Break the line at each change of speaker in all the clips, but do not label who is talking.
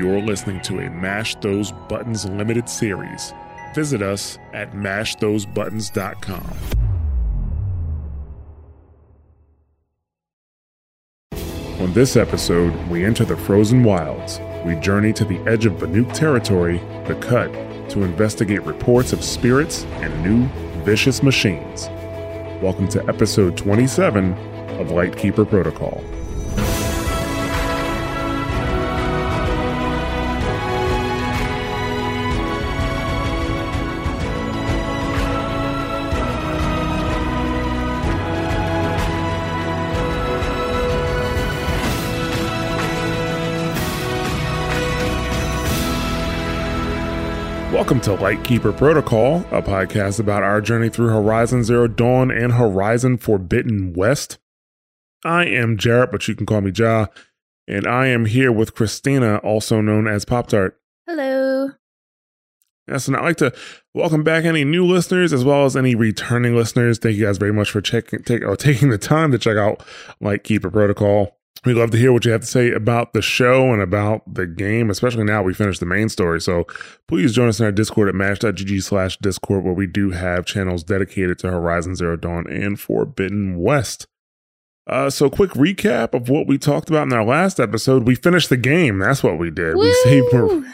you're listening to a Mash Those Buttons limited series. Visit us at mashthosebuttons.com. On this episode, we enter the frozen wilds. We journey to the edge of Banuk territory, the Cut, to investigate reports of spirits and new vicious machines. Welcome to episode 27 of Lightkeeper Protocol. Welcome to Lightkeeper Protocol, a podcast about our journey through Horizon Zero Dawn and Horizon Forbidden West. I am Jarrett, but you can call me Ja, and I am here with Christina, also known as Pop Tart.
Hello.
Yes, and I'd like to welcome back any new listeners as well as any returning listeners. Thank you guys very much for checking, take, taking the time to check out Lightkeeper Protocol. We'd love to hear what you have to say about the show and about the game, especially now we finished the main story. So please join us in our Discord at mash.gg slash Discord, where we do have channels dedicated to Horizon Zero Dawn and Forbidden West. Uh, so quick recap of what we talked about in our last episode. We finished the game. That's what we did.
Woo!
We saved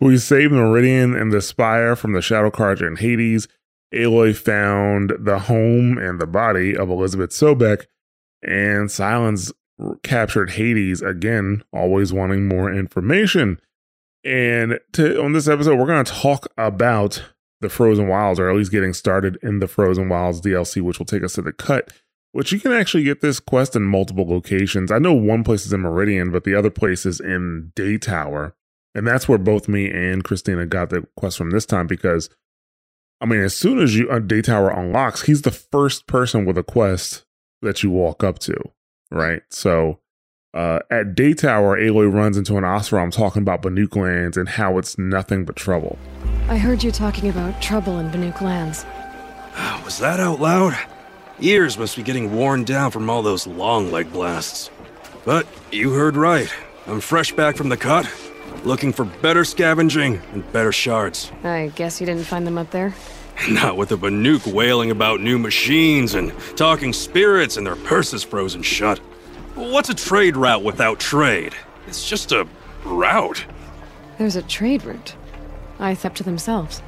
we saved Meridian and the Spire from the Shadow Carja in Hades. Aloy found the home and the body of Elizabeth Sobek, and Silence captured Hades again, always wanting more information. And to, on this episode, we're going to talk about the Frozen Wilds, or at least getting started in the Frozen Wilds DLC, which will take us to the cut. Which you can actually get this quest in multiple locations. I know one place is in Meridian, but the other place is in Day Tower. And that's where both me and Christina got the quest from this time because, I mean, as soon as you uh, Day Tower unlocks, he's the first person with a quest that you walk up to right? So uh, at Day Tower, Aloy runs into an Oseram talking about Banuk lands and how it's nothing but trouble.
I heard you talking about trouble in Banuk lands.
Was that out loud? Ears must be getting worn down from all those long leg blasts. But you heard right. I'm fresh back from the cut, looking for better scavenging and better shards.
I guess you didn't find them up there?
Not with the Banuk wailing about new machines and talking spirits and their purses frozen shut. What's a trade route without trade? It's just a route.
There's a trade route. Ithep to themselves.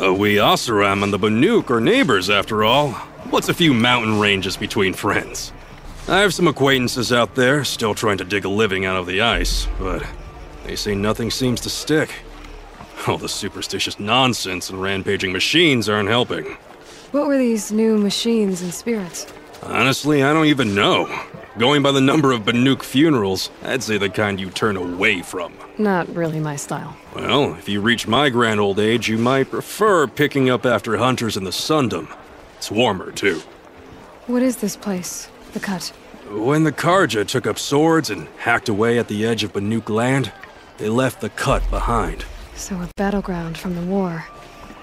Uh, we Oseram and the Banuk are neighbors, after all. What's a few mountain ranges between friends? I have some acquaintances out there, still trying to dig a living out of the ice, but they say nothing seems to stick. All the superstitious nonsense and rampaging machines aren't helping.
What were these new machines and spirits?
Honestly, I don't even know. Going by the number of Banuk funerals, I'd say the kind you turn away from.
Not really my style.
Well, if you reach my grand old age, you might prefer picking up after hunters in the Sundom. It's warmer, too.
What is this place? The cut.
When the Carja took up swords and hacked away at the edge of Banuk land, they left the cut behind.
So a battleground from the war.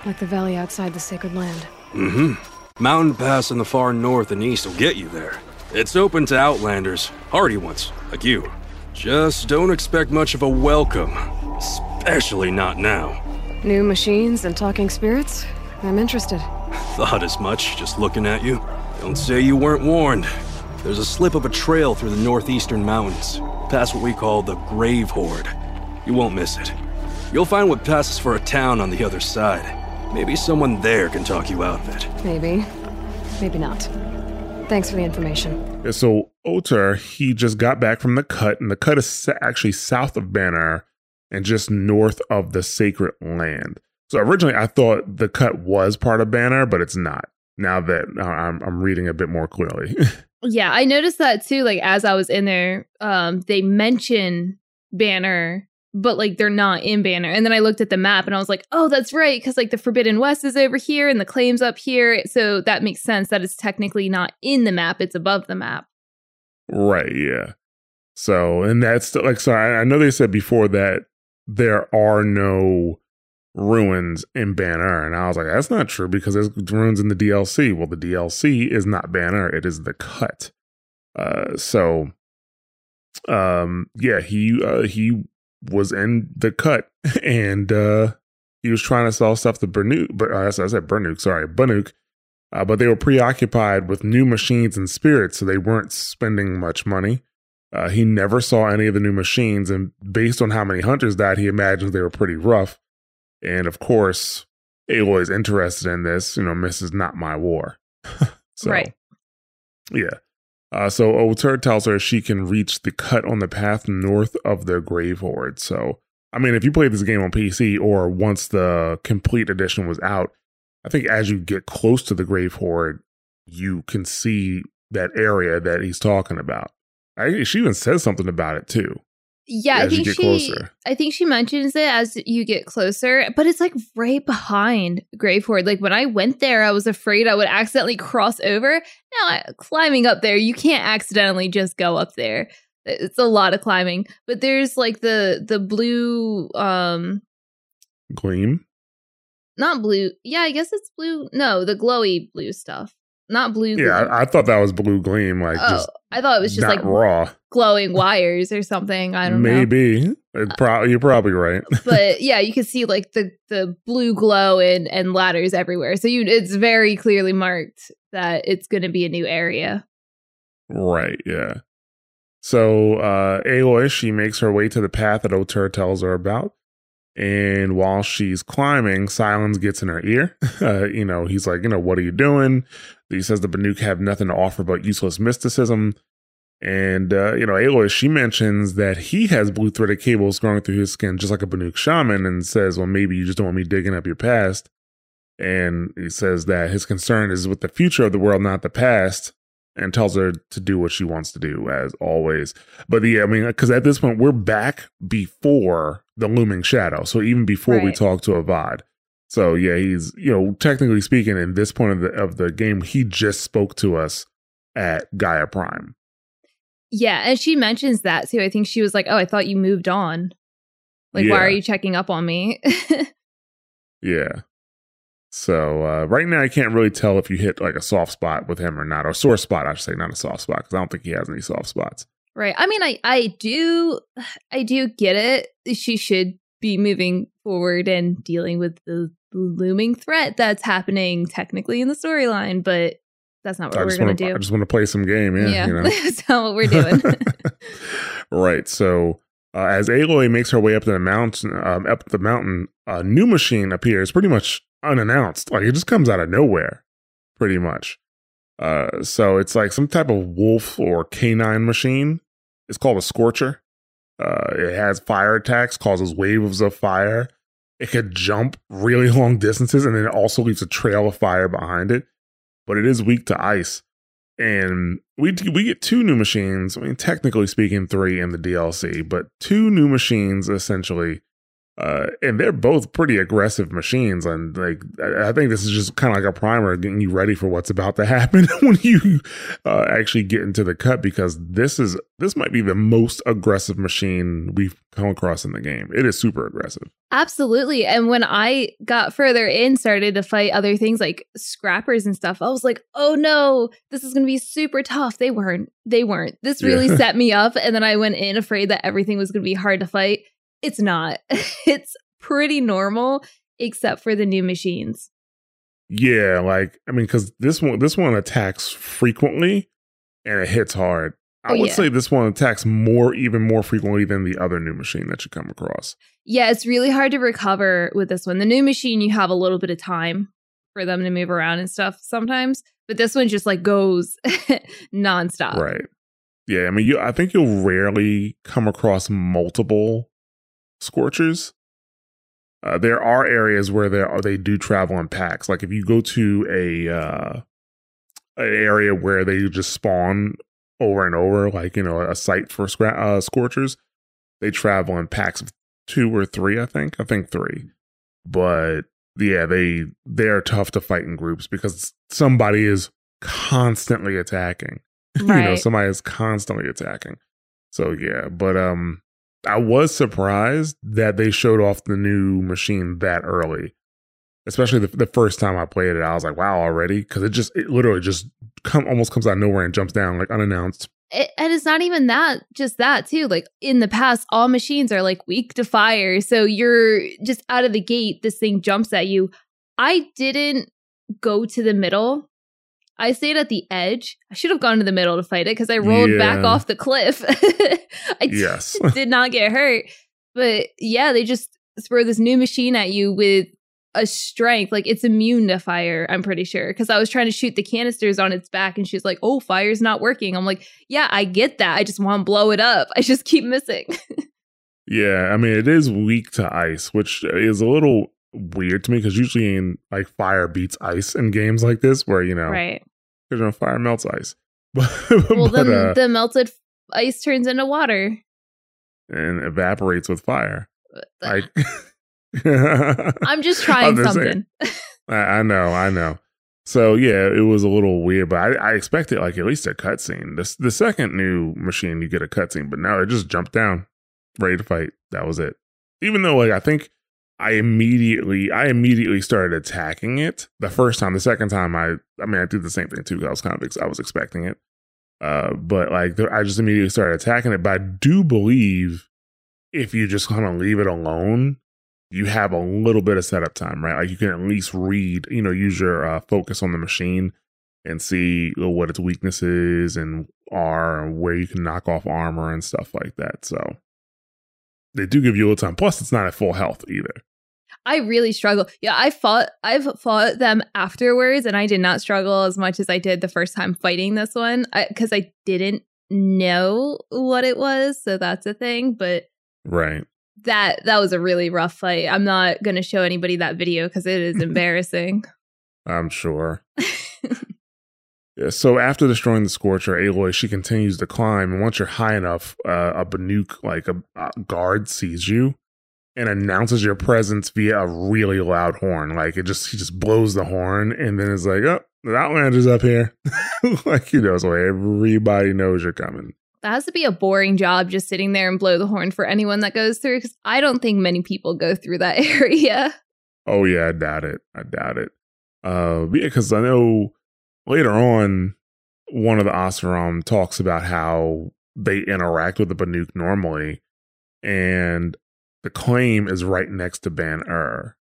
Like the valley outside the sacred land.
Mm-hmm. Mountain Pass in the far north and east will get you there. It's open to outlanders, hardy ones, like you. Just don't expect much of a welcome. Especially not now.
New machines and talking spirits? I'm interested.
Thought as much, just looking at you. Don't say you weren't warned. There's a slip of a trail through the northeastern mountains, past what we call the Grave-Hoard. You won't miss it. You'll find what passes for a town on the other side. Maybe someone there can talk you out of it.
Maybe. Maybe not. Thanks for the information.
Yeah, so Otur, he just got back from the cut, and the cut is actually south of Ban-Ur and just north of the sacred land. So originally, I thought the cut was part of Ban-Ur, but it's not. Now that uh, I'm, I'm reading a bit more clearly.
Yeah, I noticed that too. Like as I was in there, um, they mention Ban-Ur, but like they're not in Ban-Ur. And then I looked at the map and I was like, oh, that's right, because like the Forbidden West is over here and the claims up here. So that makes sense that it's technically not in the map; it's above the map.
right, yeah. So, and that's like, so I, I know they said before that there are no ruins in Ban-Ur. And I was like, that's not true because there's ruins in the DLC. Well, the DLC is not Ban-Ur, it is the cut. Uh, so, um, yeah, he, uh, he was in the cut and uh he was trying to sell stuff to Bernuk, but uh, I said Bernuk, sorry, Banuk. Uh, but they were preoccupied with new machines and spirits, so they weren't spending much money. Uh, he never saw any of the new machines, and based on how many hunters died, he imagines they were pretty rough. And of course, Aloy's interested in this. You know, Mrs. Not My War. so,
Right.
Yeah. Uh, so Otur tells her she can reach the cut on the path north of the Grave-Hoard. So, I mean, if you play this game on PC or once the complete edition was out, I think as you get close to the Grave-Hoard, you can see that area that he's talking about. I, she even says something about it too.
Yeah, I think
get
she.
closer.
I think she mentions it as you get closer, but it's like right behind Grave-Hoard. Like when I went there, I was afraid I would accidentally cross over. Now, I- climbing up there, you can't accidentally just go up there. It's a lot of climbing, but there's like the the blue, um,
Gleam.
not blue. Yeah, I guess it's blue. No, the glowy blue stuff, not blue.
Yeah,
gleam.
I, I thought that was blue gleam, like
oh, I thought it was just like
raw.
glowing wires or something. I don't know.
Maybe. It pro- you're probably right.
but yeah, you can see like the the blue glow and and ladders everywhere. So you it's very clearly marked that it's going to be a new area.
right, yeah. So uh Aloy, she makes her way to the path that Otur tells her about. And while she's climbing, Silence gets in her ear. Uh, you know, he's like, you know, what are you doing? He says the Banuk have nothing to offer but useless mysticism. And, uh, you know, Aloy, she mentions that he has blue threaded cables growing through his skin, just like a Banuk shaman, and says, well, maybe you just don't want me digging up your past. And he says that his concern is with the future of the world, not the past, and tells her to do what she wants to do, as always. But yeah, I mean, because at this point, we're back before the looming shadow. So even before we talk to Avad. So yeah, he's, you know, technically speaking, in this point of the, of the game, he just spoke to us at Gaia Prime.
Yeah, and she mentions that too. I think she was like, "Oh, I thought you moved on. Like, why are you checking up on me?"
Yeah. So uh, right now, I can't really tell if you hit like a soft spot with him or not, or a sore spot, I should say, not a soft spot, because I don't think he has any soft spots.
right. I mean, I I do I do get it. She should be moving forward and dealing with the looming threat that's happening technically in the storyline, but that's not what
I
we're going to do.
I just want to play some game. Yeah, you know.
that's not what we're doing.
right. So uh, as Aloy makes her way up the mountain, um, up the mountain, a new machine appears, pretty much unannounced. Like it just comes out of nowhere, pretty much. Uh, so it's like some type of wolf or canine machine. It's called a Scorcher. Uh, it has fire attacks, causes waves of fire. It could jump really long distances, and then it also leaves a trail of fire behind it. But it is weak to ice and we we get two new machines. I mean, technically speaking, three in the DLC, but two new machines essentially, uh, and they're both pretty aggressive machines. And like, I think this is just kind of like a primer, getting you ready for what's about to happen when you uh, actually get into the cut, because this is this might be the most aggressive machine we've come across in the game. It is super aggressive.
Absolutely. And when I got further in, started to fight other things like scrappers and stuff, I was like, oh no, this is going to be super tough. They weren't. They weren't. This really
Yeah.
set me up. And then I went in afraid that everything was going to be hard to fight. It's not. it's pretty normal, except for the new machines.
Yeah, like I mean, because this one this one attacks frequently and it hits hard. I
Oh,
would
yeah.
say this one attacks more, even more frequently than the other new machine that you come across.
Yeah, it's really hard to recover with this one. The new machine, you have a little bit of time for them to move around and stuff sometimes, but this one just like goes nonstop.
Right. Yeah, I mean, you. I think you'll rarely come across multiple scorchers. Uh, there are areas where there are, they do travel in packs. Like if you go to a uh, an area where they just spawn over and over, like you know a site for scra- uh, scorchers, they travel in packs of two or three. I think. I think three. But yeah, they they're tough to fight in groups because somebody is constantly attacking you know somebody is constantly attacking so yeah but um i was surprised that they showed off the new machine that early especially the, the first time i played it i was like wow already? Because it just it literally just come almost comes out of nowhere and jumps down like unannounced.
It, and it's not even that just that too like in the past all machines are like weak to fire so you're just out of the gate this thing jumps at you. I didn't go to the middle i stayed at the edge. I should have gone to the middle to fight it because i rolled back off the cliff. I
Yes.
did not get hurt. But yeah they just throw this new machine at you with a strength like it's immune to fire i'm pretty sure. Because i was trying to shoot the canisters on its back and she's like oh fire's not working. I'm like yeah i get that. I just want to blow it up. I just keep missing.
Yeah, I mean it is weak to ice, which is a little weird to me because usually in like fire beats ice in games like this, where you know
right
because you know, fire melts ice, but,
well
but,
then
uh,
the melted ice turns into water
and evaporates with fire.
I'm just trying
I'm just
something
I, I know, I know. So yeah, it was a little weird, but I, I expected like at least a cutscene. This the second new machine you get a cutscene, but now it just jumped down, ready to fight. That was it. Even though like I think I immediately I immediately started attacking it the first time. The second time I I mean I did the same thing too. I was kind of I was expecting it, uh, but like I just immediately started attacking it. But I do believe if you just kind of leave it alone, you have a little bit of setup time, right? Like you can at least read, you know, use your uh, focus on the machine and see uh, what its weaknesses and are and where you can knock off armor and stuff like that. So they do give you a little time. Plus, it's not at full health either.
I really struggle. Yeah, I fought I've fought them afterwards and I did not struggle as much as I did the first time fighting this one cuz I, didn't know what it was, so that's a thing, but
Right.
that that was a really rough fight. I'm not going to show anybody that video cuz it is embarrassing.
I'm sure. So after destroying the Scorcher, Aloy, she continues to climb, and once you're high enough, uh, a Banuk, like a, a guard, sees you and announces your presence via a really loud horn. Like it just, he just blows the horn, and then it's like, oh, the Outlander's up here. like you know, so everybody knows you're coming.
that has to be a boring job just sitting there and blow the horn for anyone that goes through cuz I don't think many people go through that area.
Oh yeah, I doubt it. I doubt it. Uh, yeah, because I know later on, one of the Oseram talks about how they interact with the Banuk normally, and the claim is right next to Ban Ur.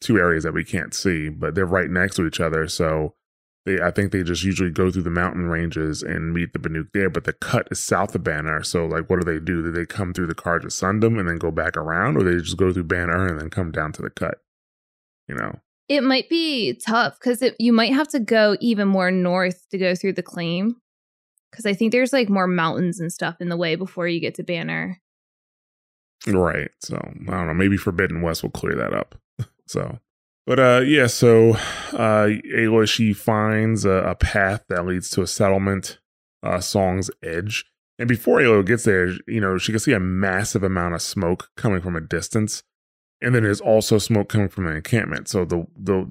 Two areas that we can't see, but they're right next to each other. So they, I think they just usually go through the mountain ranges and meet the Banuk there. But the cut is south of Ban Ur. So like, what do they do? Do they come through the Carja Sundom and then go back around, or they just go through Ban Ur and then come down to the cut? You know.
It might be tough because you might have to go even more north to go through the claim. Because I think there's like more mountains and stuff in the way before you get to Ban-Ur.
Right. So I don't know. Maybe Forbidden West will clear that up. so, but uh, yeah. So uh, Aloy she finds a, a path that leads to a settlement, uh, Song's Edge. And before Aloy gets there, you know, she can see a massive amount of smoke coming from a distance, and then there's also smoke coming from an encampment. So the the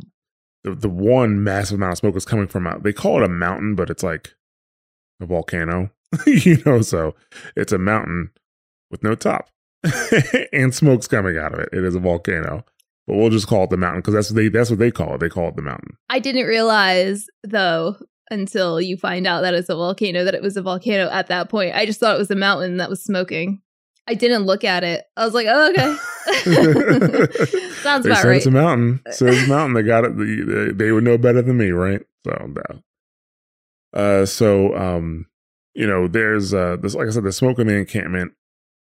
the, the one massive amount of smoke is coming from a they call it a mountain, but it's like a volcano, you know. So it's a mountain with no top. and smoke's coming out of it. It is a volcano, but we'll just call it the mountain because that's what they that's what they call it. They call it the mountain.
I didn't realize though until you find out that it's a volcano that it was a volcano at that point. I just thought it was a mountain that was smoking. I didn't look at it. I was like, oh, okay. Sounds
they
about
said
right.
it's a mountain. So it's a mountain. They got it. They, they would know better than me, right? So no. Uh, so um, you know, there's uh, this like I said, the smoke in the encampment.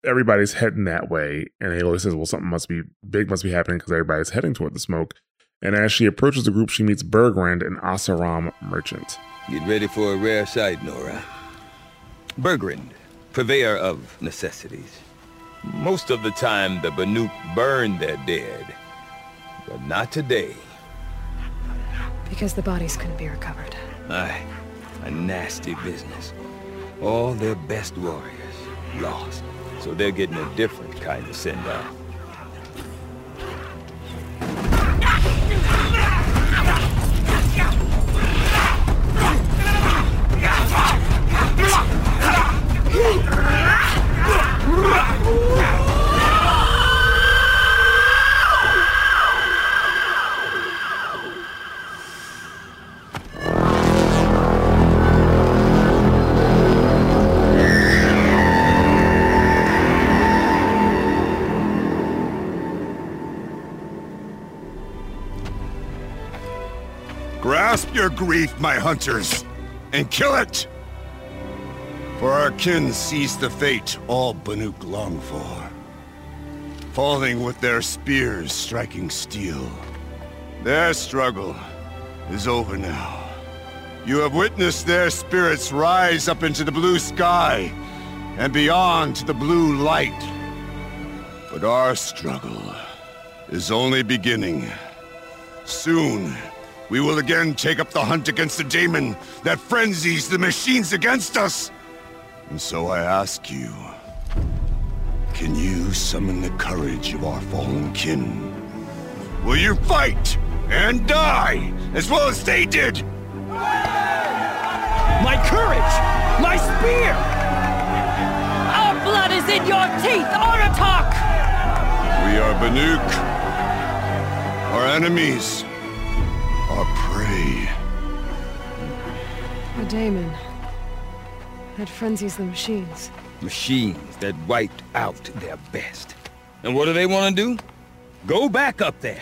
Everybody's heading that way, and Aloy says, "Well, something must be big, must be happening because everybody's heading toward the smoke." And as she approaches the group, she meets Bergrand, an Oseram merchant.
Get ready for a rare sight, Nora. Bergrand, purveyor of necessities. Most of the time, the Banuk burn their dead. But not today.
Because the bodies couldn't be recovered.
Aye, a nasty business. All their best warriors lost. So they're getting a different kind of send-off.
Grasp your grief, my hunters, and kill it! For our kin sees the fate all Banuk long for. Falling with their spears striking steel. Their struggle is over now. You have witnessed their spirits rise up into the blue sky and beyond to the blue light. But our struggle is only beginning. Soon, we will again take up the hunt against the demon that frenzies the machines against us. And so I ask you, can you summon the courage of our fallen kin? Will you fight and die as well as they did?
My courage! My spear!
Our blood is in your teeth, Aratak!
We are Banuk. Our enemies are prey.
A daemon. That frenzies the machines.
Machines that wiped out their best. And what do they want to do? Go back up there.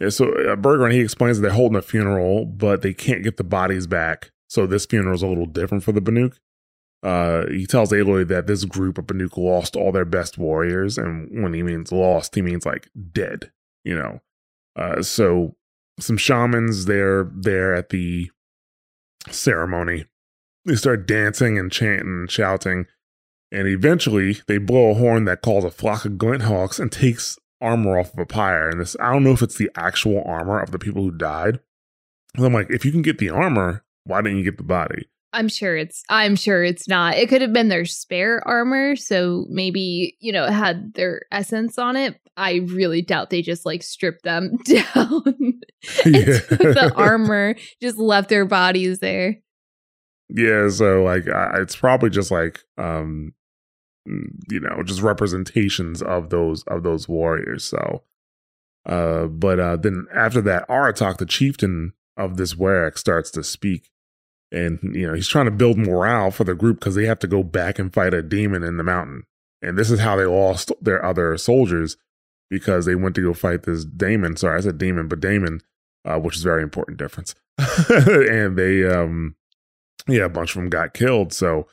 Yeah, so uh, Bergeron, he explains that they're holding a funeral, but they can't get the bodies back. So this funeral is a little different for the Banuk. Uh, he tells Aloy that this group of Banuk lost all their best warriors, and when he means lost, he means like dead. You know, uh, so some shamans they're there at the ceremony. They start dancing and chanting and shouting, and eventually they blow a horn that calls a flock of glinthawks and takes armor off of a pyre. And this, I don't know if it's the actual armor of the people who died. And I'm like, if you can get the armor, why didn't you get the body?
I'm sure it's I'm sure it's not. It could have been their spare armor, so maybe, you know, it had their essence on it. I really doubt they just like stripped them down and
Yeah.
took the armor, just left their bodies there.
Yeah, so like I, it's probably just like um you know, just representations of those of those warriors. So uh but uh then after that Aratak, the chieftain of this Werak, starts to speak. And you know, he's trying to build morale for the group because they have to go back and fight a demon in the mountain. And this is how they lost their other soldiers because they went to go fight this demon Sorry, I said demon, but daemon, uh, which is very important difference. and they um yeah, a bunch of them got killed. So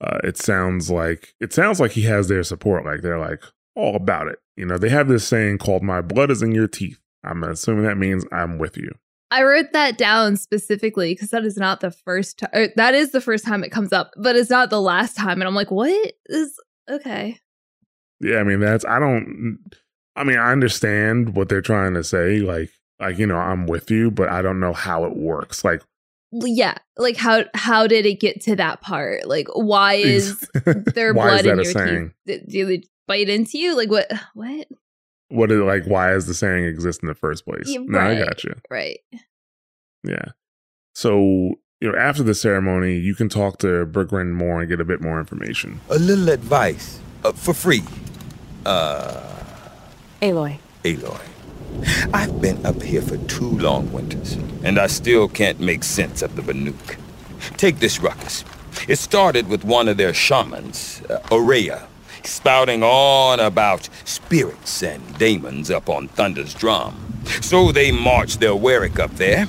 uh, it sounds like it sounds like he has their support. Like they're like all about it. You know, they have this saying called "My blood is in your teeth." I'm assuming that means I'm with you.
I wrote that down specifically because that is not the first time. That is the first time it comes up, but it's not the last time. And I'm like, what is okay?
Yeah, I mean that's I don't. I mean I understand what they're trying to say. Like like you know I'm with you, but I don't know how it works. Like
Yeah, like how how did it get to that part? Like, why is their
why
blood
is that
in
a
your
saying?
teeth? Do- Do they bite into you? Like what? What?
What is like? Why is the saying exist in the first place?
Yeah,
No, I got you.
Right.
Yeah. So you know, after the ceremony, you can talk to Bergrand more and get a bit more information.
A little advice. Uh, for free. Uh,
Aloy.
Aloy. I've been up here for two long winters, and I still can't make sense of the Banuk. Take this ruckus. It started with one of their shamans, uh, spouting on about spirits and demons up on Thunder's drum. So they march their Warwick up there,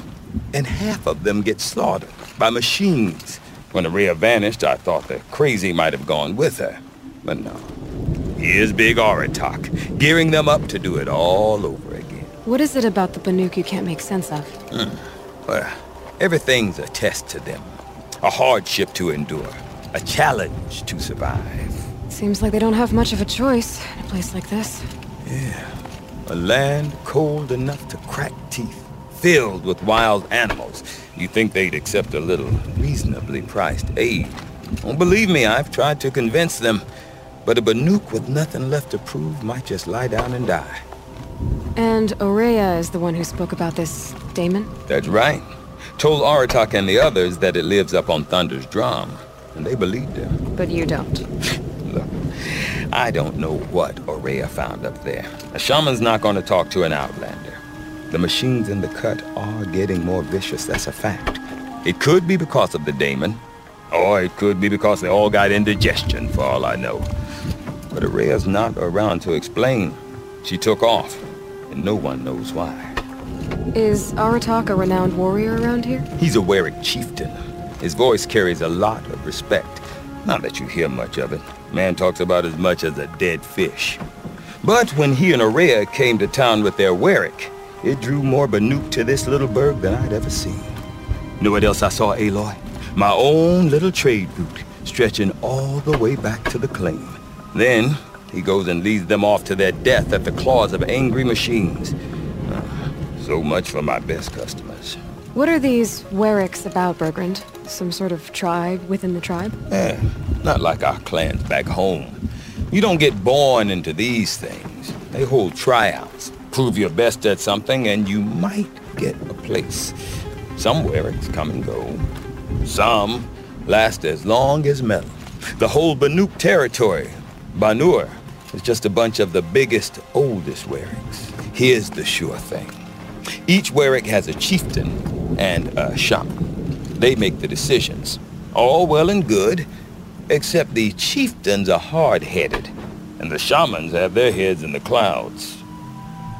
and half of them get slaughtered by machines. When Ourea vanished, I thought the crazy might have gone with her, but no. Here's Big Aratak, gearing them up to do it all over again.
What is it about the Banuk you can't make sense of? Hmm.
Well, everything's a test to them, a hardship to endure, a challenge to survive.
Seems like they don't have much of a choice in a place like this. Yeah.
A land cold enough to crack teeth, filled with wild animals. You think they'd accept a little reasonably priced aid? Well, believe me, I've tried to convince them, but a Banuk with nothing left to prove might just lie down and die.
And Ourea is the one who spoke about this daemon?
That's right. Told Aratak and the others that it lives up on Thunder's drum, and they believed him.
But you don't.
Look, I don't know what Ourea found up there. A shaman's not going to talk to an outlander. The machines in the cut are getting more vicious, that's a fact. It could be because of the daemon, or it could be because they all got indigestion, for all I know. But Ourea's not around to explain. She took off, and no one knows why.
Is Aratak a renowned warrior around here?
He's a Werak chieftain. His voice carries a lot of respect. Not that you hear much of it. Man talks about as much as a dead fish. But when he and Ourea came to town with their Werak, it drew more Banuk to this little burg than I'd ever seen. Know what else I saw, Aloy? My own little trade route, stretching all the way back to the claim. Then, he goes and leads them off to their death at the claws of angry machines. Uh, so much for my best customers.
What are these Weraks about, Bergrand? Some sort of tribe within the tribe?
Eh, not like our clans back home. You don't get born into these things. They hold tryouts. Prove your best at something and you might get a place. Some Weraks come and go. Some last as long as metal. The whole Banuk territory, Banur, is just a bunch of the biggest, oldest Weraks. Here's the sure thing. Each Werak has a chieftain and a shaman. They make the decisions. All well and good, except the chieftains are hard-headed, and the shamans have their heads in the clouds.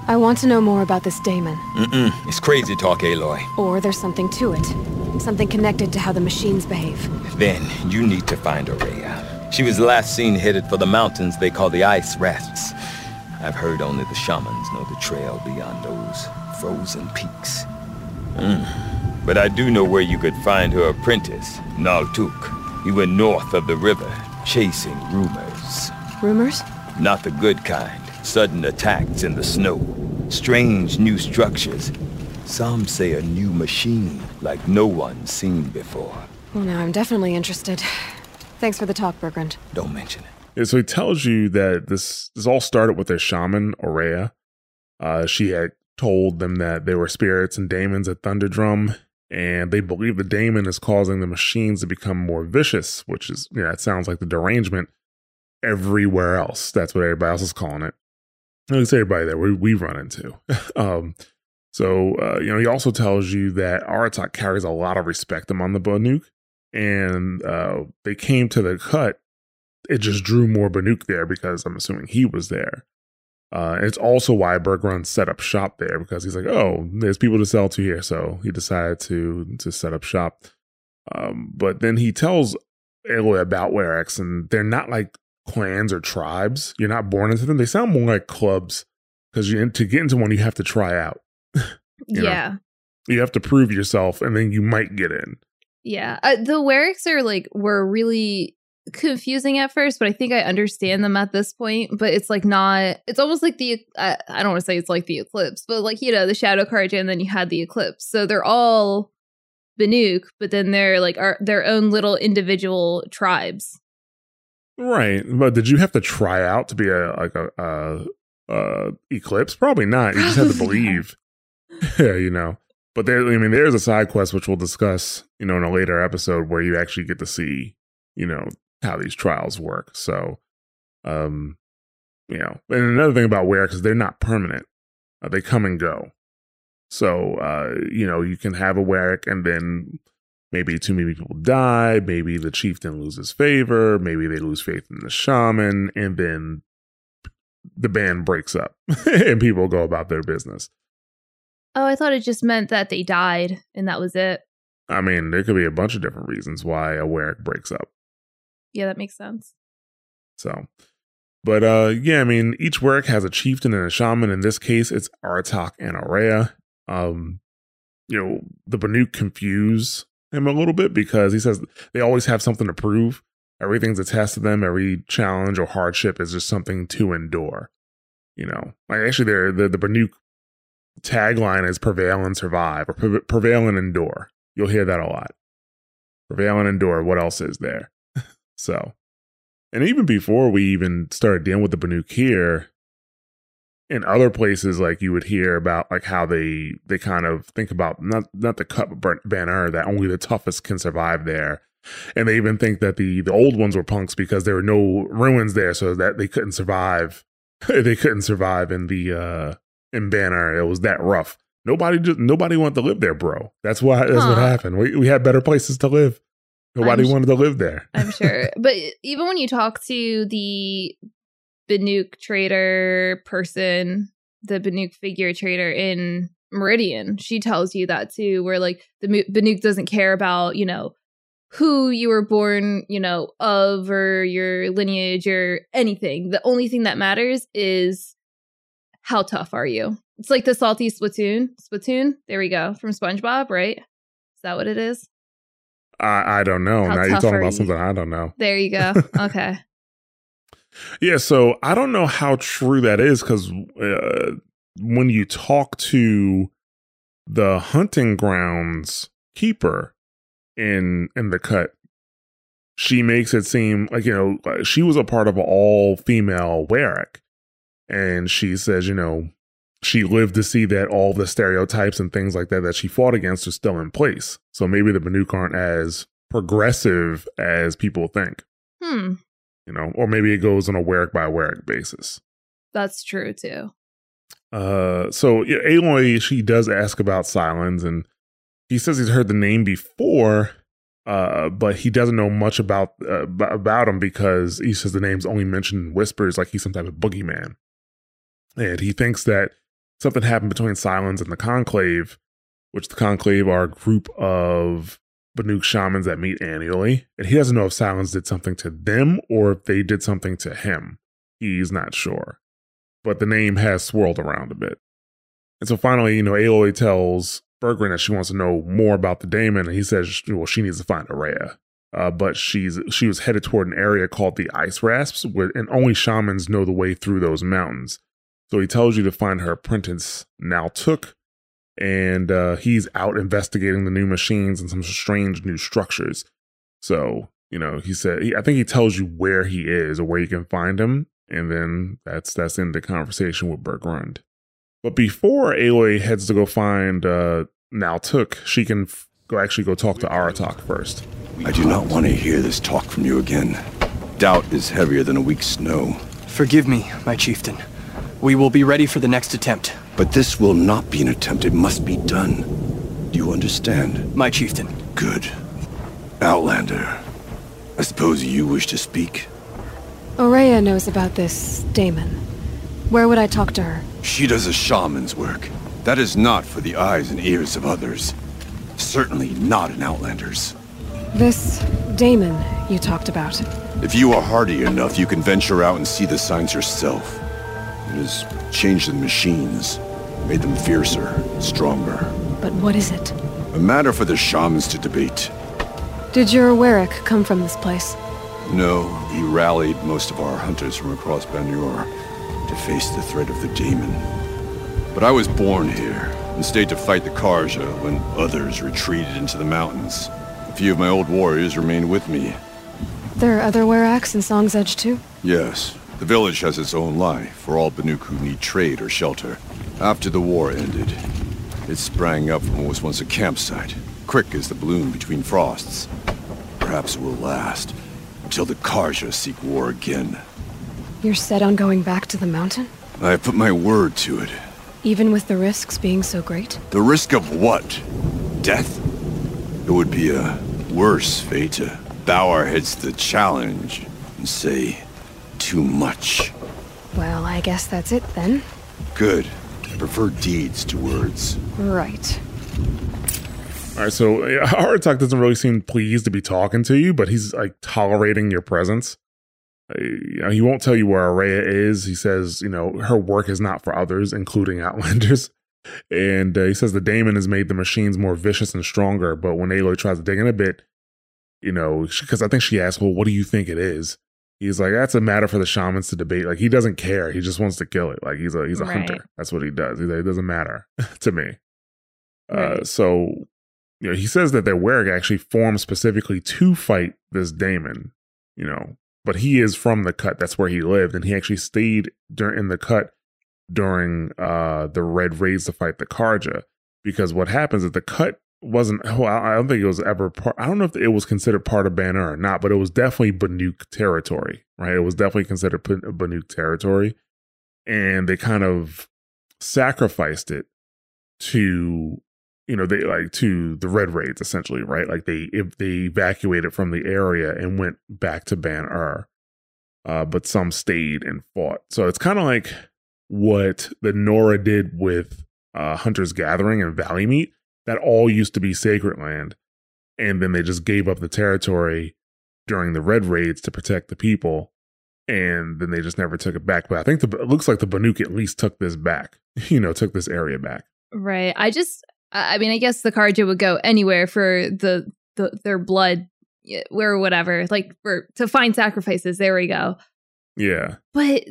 I want to know more about this daemon.
Mm-mm, it's crazy talk, Aloy.
Or there's something to it. Something connected to how the machines behave.
Then you need to find Ourea. She was last seen headed for the mountains they call the Ice Rasps. I've heard only the shamans know the trail beyond those frozen peaks. Mm. But I do know where you could find her apprentice, Naltuk. He went north of the river, chasing rumors.
Rumors?
Not the good kind. Sudden attacks in the snow. Strange new structures. Some say a new machine, like no one's seen before.
Well, now I'm definitely interested. Thanks for the talk, Bergrand.
Don't mention it.
Yeah, so he tells you that this this all started with a shaman, Ourea. Uh, she had told them that there were spirits and daemons at Thunderdrum, and they believe the daemon is causing the machines to become more vicious, which is, yeah, it sounds like the derangement everywhere else. That's what everybody else is calling it. At least everybody that we, we run into. um, so, uh, you know, he also tells you that Aratak carries a lot of respect among the Banuk, and uh, they came to the cut. It just drew more Banuk there because I'm assuming he was there. Uh, it's also why Bergrand set up shop there because he's like, oh, there's people to sell to here, so he decided to to set up shop. Um, but then he tells Aloy about Weraks, and they're not like clans or tribes. You're not born into them. They sound more like clubs because you to get into one, you have to try out. You know?
yeah.
You have to prove yourself, and then you might get in.
Yeah. Uh, the Weraks are like, were really confusing at first, but I think I understand them at this point. But it's like not, it's almost like the, uh, I don't want to say it's like the Eclipse, but like, you know, the Shadow Carja, and then you had the Eclipse. So they're all Banuk, but then they're like are their own little individual tribes.
Right, but did you have to try out to be a like a, a, a eclipse? Probably not. You just had to believe. yeah, you know. But there, I mean, there's a side quest which we'll discuss, you know, in a later episode where you actually get to see, you know, how these trials work. So, um, you know, and another thing about Weraks because they're not permanent; uh, they come and go. So, uh, you know, you can have a Werak and then maybe too many people die, maybe the chieftain loses favor, maybe they lose faith in the shaman, and then the band breaks up and people go about their business.
Oh, I thought it just meant that they died and that was it.
I mean, there could be a bunch of different reasons why a Werak breaks up.
Yeah, that makes sense.
So, but uh, yeah, I mean, each Werak has a chieftain and a shaman. In this case, it's Aratak and Ourea. Um, you know, the Banuk confuse him a little bit because he says they always have something to prove. Everything's a test to them. Every challenge or hardship is just something to endure. You know, like actually, there the the Banuk tagline is "Prevail and survive" or "Pre- "Prevail and endure." You'll hear that a lot. Prevail and endure. What else is there? so, and even before we even started dealing with the Banuk here, in other places, like you would hear about like how they they kind of think about not not the but Ban-Ur that only the toughest can survive there, and they even think that the the old ones were punks because there were no ruins there, so that they couldn't survive. they couldn't survive in the uh in Ban-Ur. It was that rough. Nobody just nobody wanted to live there, bro. That's why that's what happened. We we had better places to live. Nobody
I'm
wanted to live there.
I'm sure. but even when you talk to the Banuk trader person, the Banuk figure trader in Meridian. She tells you that too, where like the Banuk doesn't care about, you know, who you were born, you know, of or your lineage or anything. The only thing that matters is how tough are you? It's like the salty Splatoon. Splatoon. There we go. From SpongeBob, right? Is that what it is?
I, I don't know.
How
now you're talking about
you?
something I don't know.
There you go. Okay.
Yeah, so I don't know how true that is because uh, when you talk to the hunting grounds keeper in in the cut, she makes it seem like you know she was a part of all female Werak, and she says you know she lived to see that all the stereotypes and things like that that she fought against are still in place. So maybe the Banuk aren't as progressive as people think
hmm.
you know, or maybe it goes on a Werak by Werak basis.
That's true too.
Uh, so yeah, Aloy, she does ask about Silence, and he says he's heard the name before, uh, but he doesn't know much about uh, ab- about him because he says the name's only mentioned in whispers, like he's some type of boogeyman, and he thinks that something happened between Silence and the Conclave, which the Conclave are a group of Banuk shamans that meet annually, and he doesn't know if Silence did something to them or if they did something to him. He's not sure but the name has swirled around a bit. And so finally, you know, Aloy tells Bergrand that she wants to know more about the daemon, and he says, well, she needs to find Ourea. Uh, but she's she was headed toward an area called the Ice Rasps, where, and only shamans know the way through those mountains. So he tells you to find her apprentice, Naltuk, and uh, he's out investigating the new machines and some strange new structures. So, you know, he said, he, I think he tells you where he is or where you can find him, and then that's that's in the conversation with Bergrand. But before Aloy heads to go find uh, Naltuk, she can f- go actually go talk to Aratak first.
I do not want to hear this talk from you again. Doubt is heavier than a week's snow.
Forgive me, my chieftain. We will be ready for the next attempt.
But this will not be an attempt. It must be done. Do you understand?
My chieftain.
Good. Outlander. I suppose you wish to speak?
Ourea knows about this daemon. Where would I talk to her?
She does a shaman's work. That is not for the eyes and ears of others. Certainly not an Outlander's.
This daemon you talked about.
If you are hardy enough, you can venture out and see the signs yourself. It has changed the machines, made them fiercer, stronger.
But what is it?
A matter for the shamans to debate.
Did your Werak come from this place?
No, he rallied most of our hunters from across Banur to face the threat of the demon. But I was born here and stayed to fight the Carja when others retreated into the mountains. A few of my old warriors remained with me.
There are other Weraks in Song's Edge too?
Yes, the village has its own life for all Banuk who need trade or shelter. After the war ended, it sprang up from what was once a campsite, quick as the bloom between frosts. Perhaps it will last until the Carja seek war again.
You're set on going back to the mountain?
I have put my word to it.
Even with the risks being so great?
The risk of what? Death? It would be a worse fate to bow our heads to the challenge and say too much.
Well, I guess that's it then.
Good. I prefer deeds to words.
Right.
All right, so uh, Aratak doesn't really seem pleased to be talking to you, but he's like tolerating your presence. Uh, you know, he won't tell you where Ourea is. He says, you know, her work is not for others, including Outlanders. And uh, he says the daemon has made the machines more vicious and stronger. But when Aloy tries to dig in a bit, you know, because I think she asked, well, what do you think it is? He's like, that's a matter for the shamans to debate. Like, he doesn't care. He just wants to kill it. Like, he's a he's a
Right.
hunter. That's what he does. He's like, it doesn't matter to me. Uh, so, you know, he says that their Werak actually formed specifically to fight this daemon, you know, but he is from the cut. That's where he lived. And he actually stayed during in the cut during uh the Red Raids to fight the Carja. Because what happens is the cut wasn't, well, I don't think it was ever part, I don't know if it was considered part of Ban-Ur or not, but it was definitely Banuk territory, right? It was definitely considered Ban- Banuk territory. And they kind of sacrificed it to you know they like to the red raids essentially right like they if they evacuated from the area and went back to ban Ur. uh but some stayed and fought so it's kind of like what the nora did with uh, Hunter's Gathering and Valley Meat that all used to be sacred land, and then they just gave up the territory during the Red Raids to protect the people, and then they just never took it back. But I think the, it looks like the Banuk at least took this back, you know, took this area back.
Right. I just, I mean, I guess the Carja would go anywhere for the, the their blood, or whatever, like for to find sacrifices. There we go.
Yeah,
But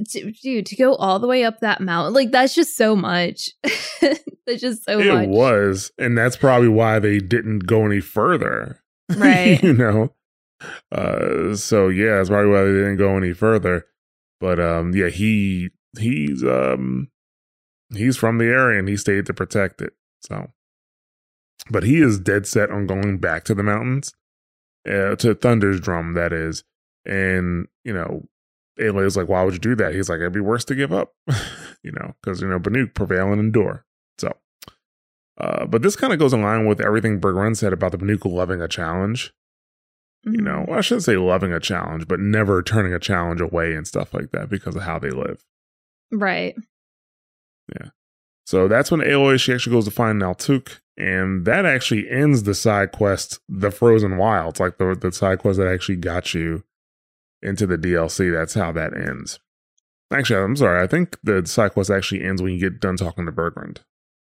dude, to go all the way up that mountain, like that's just so much. that's just so
it
much.
was, and that's probably why they didn't go any further.
Right.
you know. Uh, so yeah, that's probably why they didn't go any further. But um, yeah, he he's um he's from the area and he stayed to protect it. So, but he is dead set on going back to the mountains, uh, to Thunder's Drum, that is. And you know, Aloy's like, "Why would you do that?" He's like, "It'd be worse to give up," you know, because you know Banuk prevail and endure. So, uh, but this kind of goes in line with everything Bergrand said about the Banuk loving a challenge you know, well, I shouldn't say loving a challenge, but never turning a challenge away and stuff like that because of how they live.
Right. Yeah.
So that's when Aloy she actually goes to find Naltuk, and that actually ends the side quest, the Frozen Wilds, like the the side quest that actually got you into the DLC. That's how that ends. Actually, I'm sorry. I think the side quest actually ends when you get done talking to Bergrand.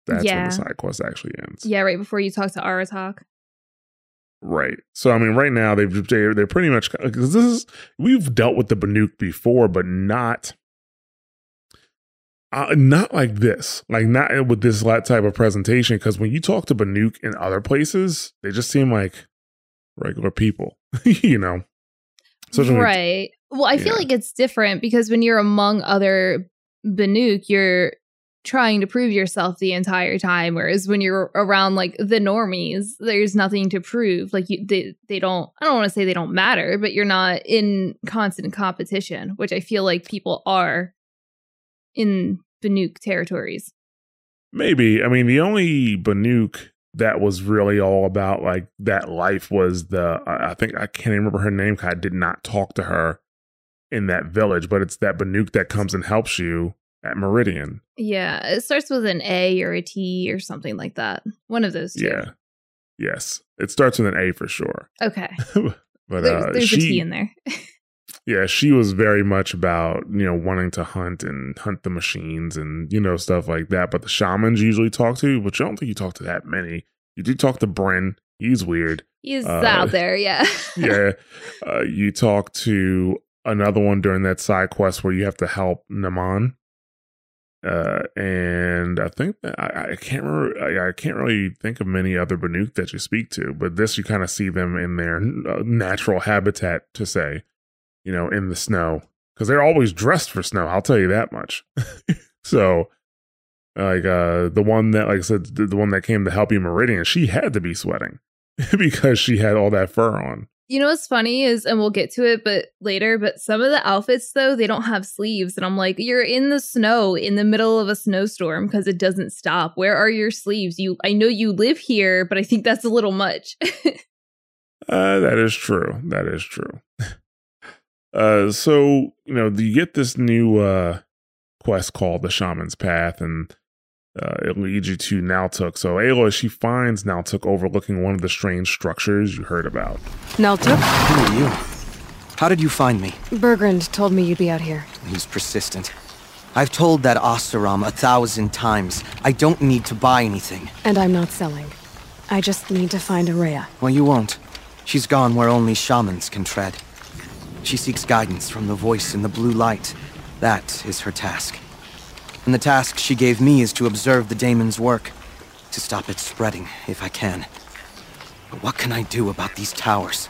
That's when the side quest actually ends.
Yeah, right before you talk to Aratak.
Right. So I mean, right now they've they're, they're pretty much because this is we've dealt with the Banuk before, but not uh, not like this, like not with this type of presentation. Because when you talk to Banuk in other places, they just seem like regular people, you know. Especially when-
right. Well, I feel
Yeah.
like it's different because when you're among other Banuk, you're trying to prove yourself the entire time. Whereas when you're around like the normies, there's nothing to prove. Like you, they, they don't. I don't want to say they don't matter, but you're not in constant competition, which I feel like people are in Banuk territories.
Maybe. I mean, the only Banuk that was really all about like that life was the, I think, I can't even remember her name I did not talk to her in that village, but it's that Banuk that comes and helps you at Meridian.
Yeah, it starts with an A or a T or something like that. One of those two.
Yeah. Yes. It starts with an A for sure.
Okay.
but
there's
uh,
there's
she,
a T in there.
yeah, she was very much about, you know, wanting to hunt and hunt the machines and, you know, stuff like that. But the shamans usually talk to, but you don't think you talk to that many. You do talk to Bryn. He's weird.
He's
Uh,
out there, yeah.
yeah. Uh, you talk to another one during that side quest where you have to help Naman. Uh, and I think that I, I can't remember. I, I can't really think of many other Banuk that you speak to, but this you kind of see them in their uh, natural habitat, to say, you know, in the snow, because they're always dressed for snow. I'll tell you that much. so, like uh, the one that, like I said, the, the one that came to help you, Meridian, she had to be sweating because she had all that fur on.
You know what's funny is, and we'll get to it, but later. But some of the outfits though, they don't have sleeves, and I'm like, you're in the snow in the middle of a snowstorm because it doesn't stop. Where are your sleeves? You, I know you live here, but I think that's a little much.
Uh, that is true. That is true. Uh, so you know, you get this new uh quest called the Shaman's Path, and uh, it leads you to Naltuk. So Aloy, she finds Naltuk overlooking one of the strange structures you heard about.
Naltuk?
Who are you? How did you find me?
Bergrand told me you'd be out here.
He's persistent. I've told that Oseram a thousand times. I don't need to buy anything.
And I'm not selling. I just need to find Ourea.
Well, you won't. She's gone where only shamans can tread. She seeks guidance from the voice in the blue light. That is her task. And the task she gave me is to observe the daemon's work, to stop it spreading if I can. But what can I do about these towers?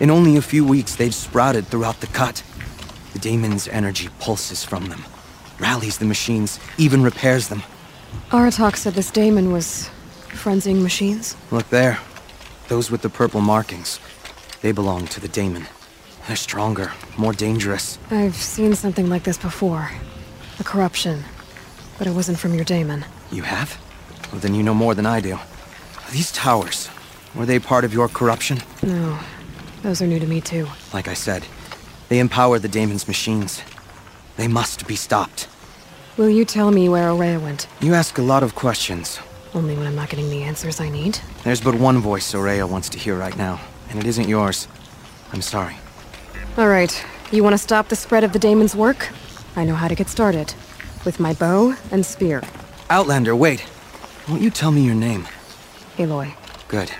In only a few weeks, they've sprouted throughout the cut. The daemon's energy pulses from them, rallies the machines, even repairs them.
Aratak said this daemon was frenzying machines.
Look there. Those with the purple markings. They belong to the daemon. They're stronger, more dangerous.
I've seen something like this before. A corruption. But it wasn't from your daemon.
You have? Well, then you know more than I do. These towers, were they part of your corruption?
No. Those are new to me too.
Like I said, they empower the daemon's machines. They must be stopped.
Will you tell me where Ourea went?
You ask a lot of questions.
Only when I'm not getting the answers I need.
There's but one voice Ourea wants to hear right now, and it isn't yours. I'm sorry.
All right. You want to stop the spread of the daemon's work? I know how to get started. With my bow and spear.
Outlander, wait. Won't you tell me your name?
Aloy.
Good.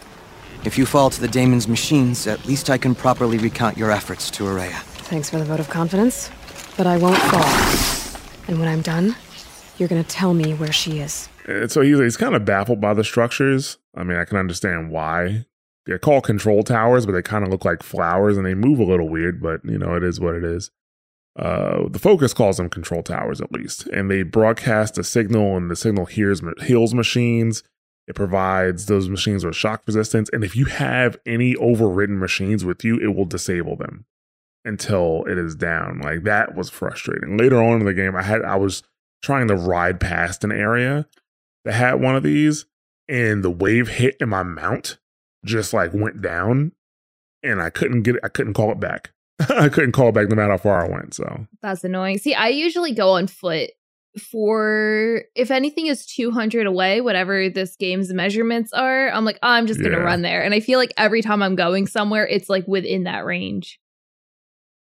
If you fall to the daemon's machines, at least I can properly recount your efforts to Ourea.
Thanks for the vote of confidence. But I won't fall. And when I'm done, you're gonna tell me where she is.
And so he's, he's kind of baffled by the structures. I mean, I can understand why. They're called control towers, but they kind of look like flowers and they move a little weird, but you know, it is what it is. Uh, the focus calls them control towers at least, and they broadcast a signal, and the signal hears heals machines. It provides those machines with shock resistance, and if you have any overridden machines with you, it will disable them until it is down. Like that was frustrating. Later on in the game, I had I was trying to ride past an area that had one of these, and the wave hit and my mount just like went down, and I couldn't get it. I couldn't call it back. I couldn't call it back no matter how far I went. So
That's annoying. See, I usually go on foot for if anything is 200 away, whatever this game's measurements are. I'm like, oh, I'm just going to
Yeah.
run there. And I feel like every time I'm going somewhere, it's like within that range.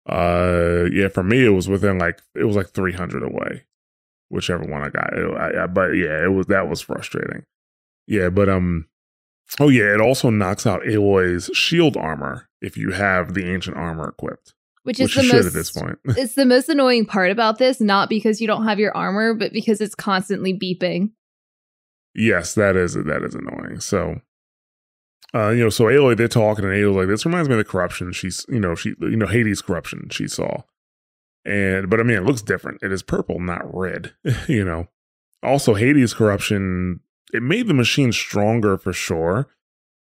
uh yeah, for me it was within like it was like 300 away, whichever one I got. It- I, I, but yeah, it was that was frustrating. Yeah, but um, oh yeah, it also knocks out Aloy's shield armor if you have the ancient armor equipped,
Which
which
is
you
the most
at this point.
it's the most annoying part about this, not because you don't have your armor, but because it's constantly beeping.
yes, that is that is annoying. So, uh, you know, so Aloy they're talking, and Aloy's like, "This reminds me of the corruption she's, you know, she, you know, Hades' corruption she saw." And but I mean, it looks different. It is purple, not red. you know. Also, Hades' corruption it made the machine stronger for sure,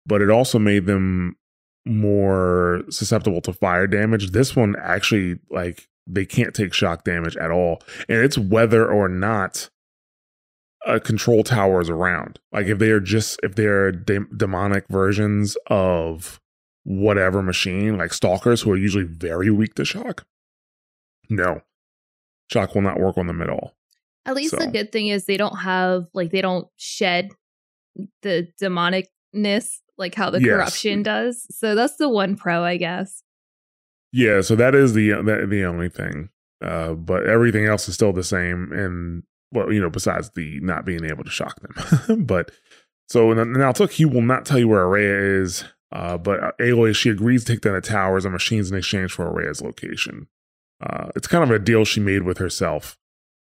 but it also made them more susceptible to fire damage. This one actually like they can't take shock damage at all, and it's whether or not a control tower is around. Like if they are just if they're de- demonic versions of whatever machine, like stalkers who are usually very weak to shock. No, shock will not work on them at all.
At least the good thing is they don't have like they don't shed the demonicness like how the
Yes.
corruption does. So that's the one pro, I guess.
Yeah, so that is the that, the only thing. Uh, but everything else is still the same, and well, you know, besides the not being able to shock them. but so now, Naltuk he will not tell you where Ourea is. Uh, but uh, Aloy she agrees to take down the towers and machines in exchange for Ourea's location. Uh, it's kind of a deal she made with herself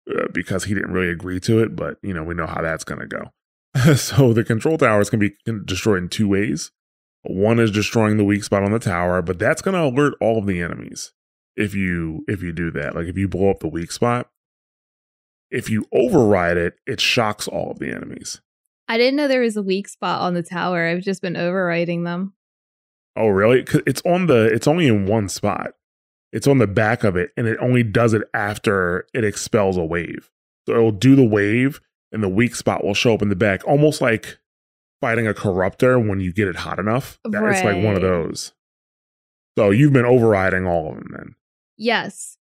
uh, because he didn't really agree to it. But you know, we know how that's gonna go. so the control towers can be destroyed in two ways. One is destroying the weak spot on the tower, but that's going to alert all of the enemies if you if you do that. Like if you blow up the weak spot, if you override it, it shocks all of the enemies.
I didn't know there was a weak spot on the tower. I've just been overriding them.
Oh, really? 'Cause It's on the it's only in one spot. It's on the back of it and it only does it after it expels a wave. So it'll do the wave and the weak spot will show up in the back, almost like fighting a corruptor when you get it hot enough. That- It's like one of those. So you've been overriding all of them then.
Yes.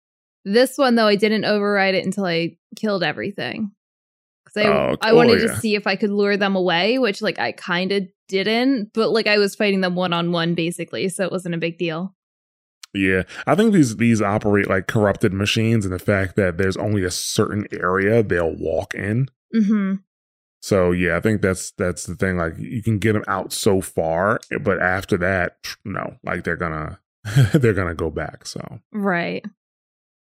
This one though, I didn't override it until I killed everything. Because I,
Oh.
I wanted
Oh,
to see if I could lure them away, which like I kind of didn't, but like I was fighting them one on one basically, so it wasn't a big deal.
Yeah, I think these these operate like corrupted machines, and the fact that there's only a certain area they'll walk in.
hmm
So yeah, I think that's that's the thing. Like you can get them out so far, but after that, no, like they're gonna they're gonna go back. So,
Right.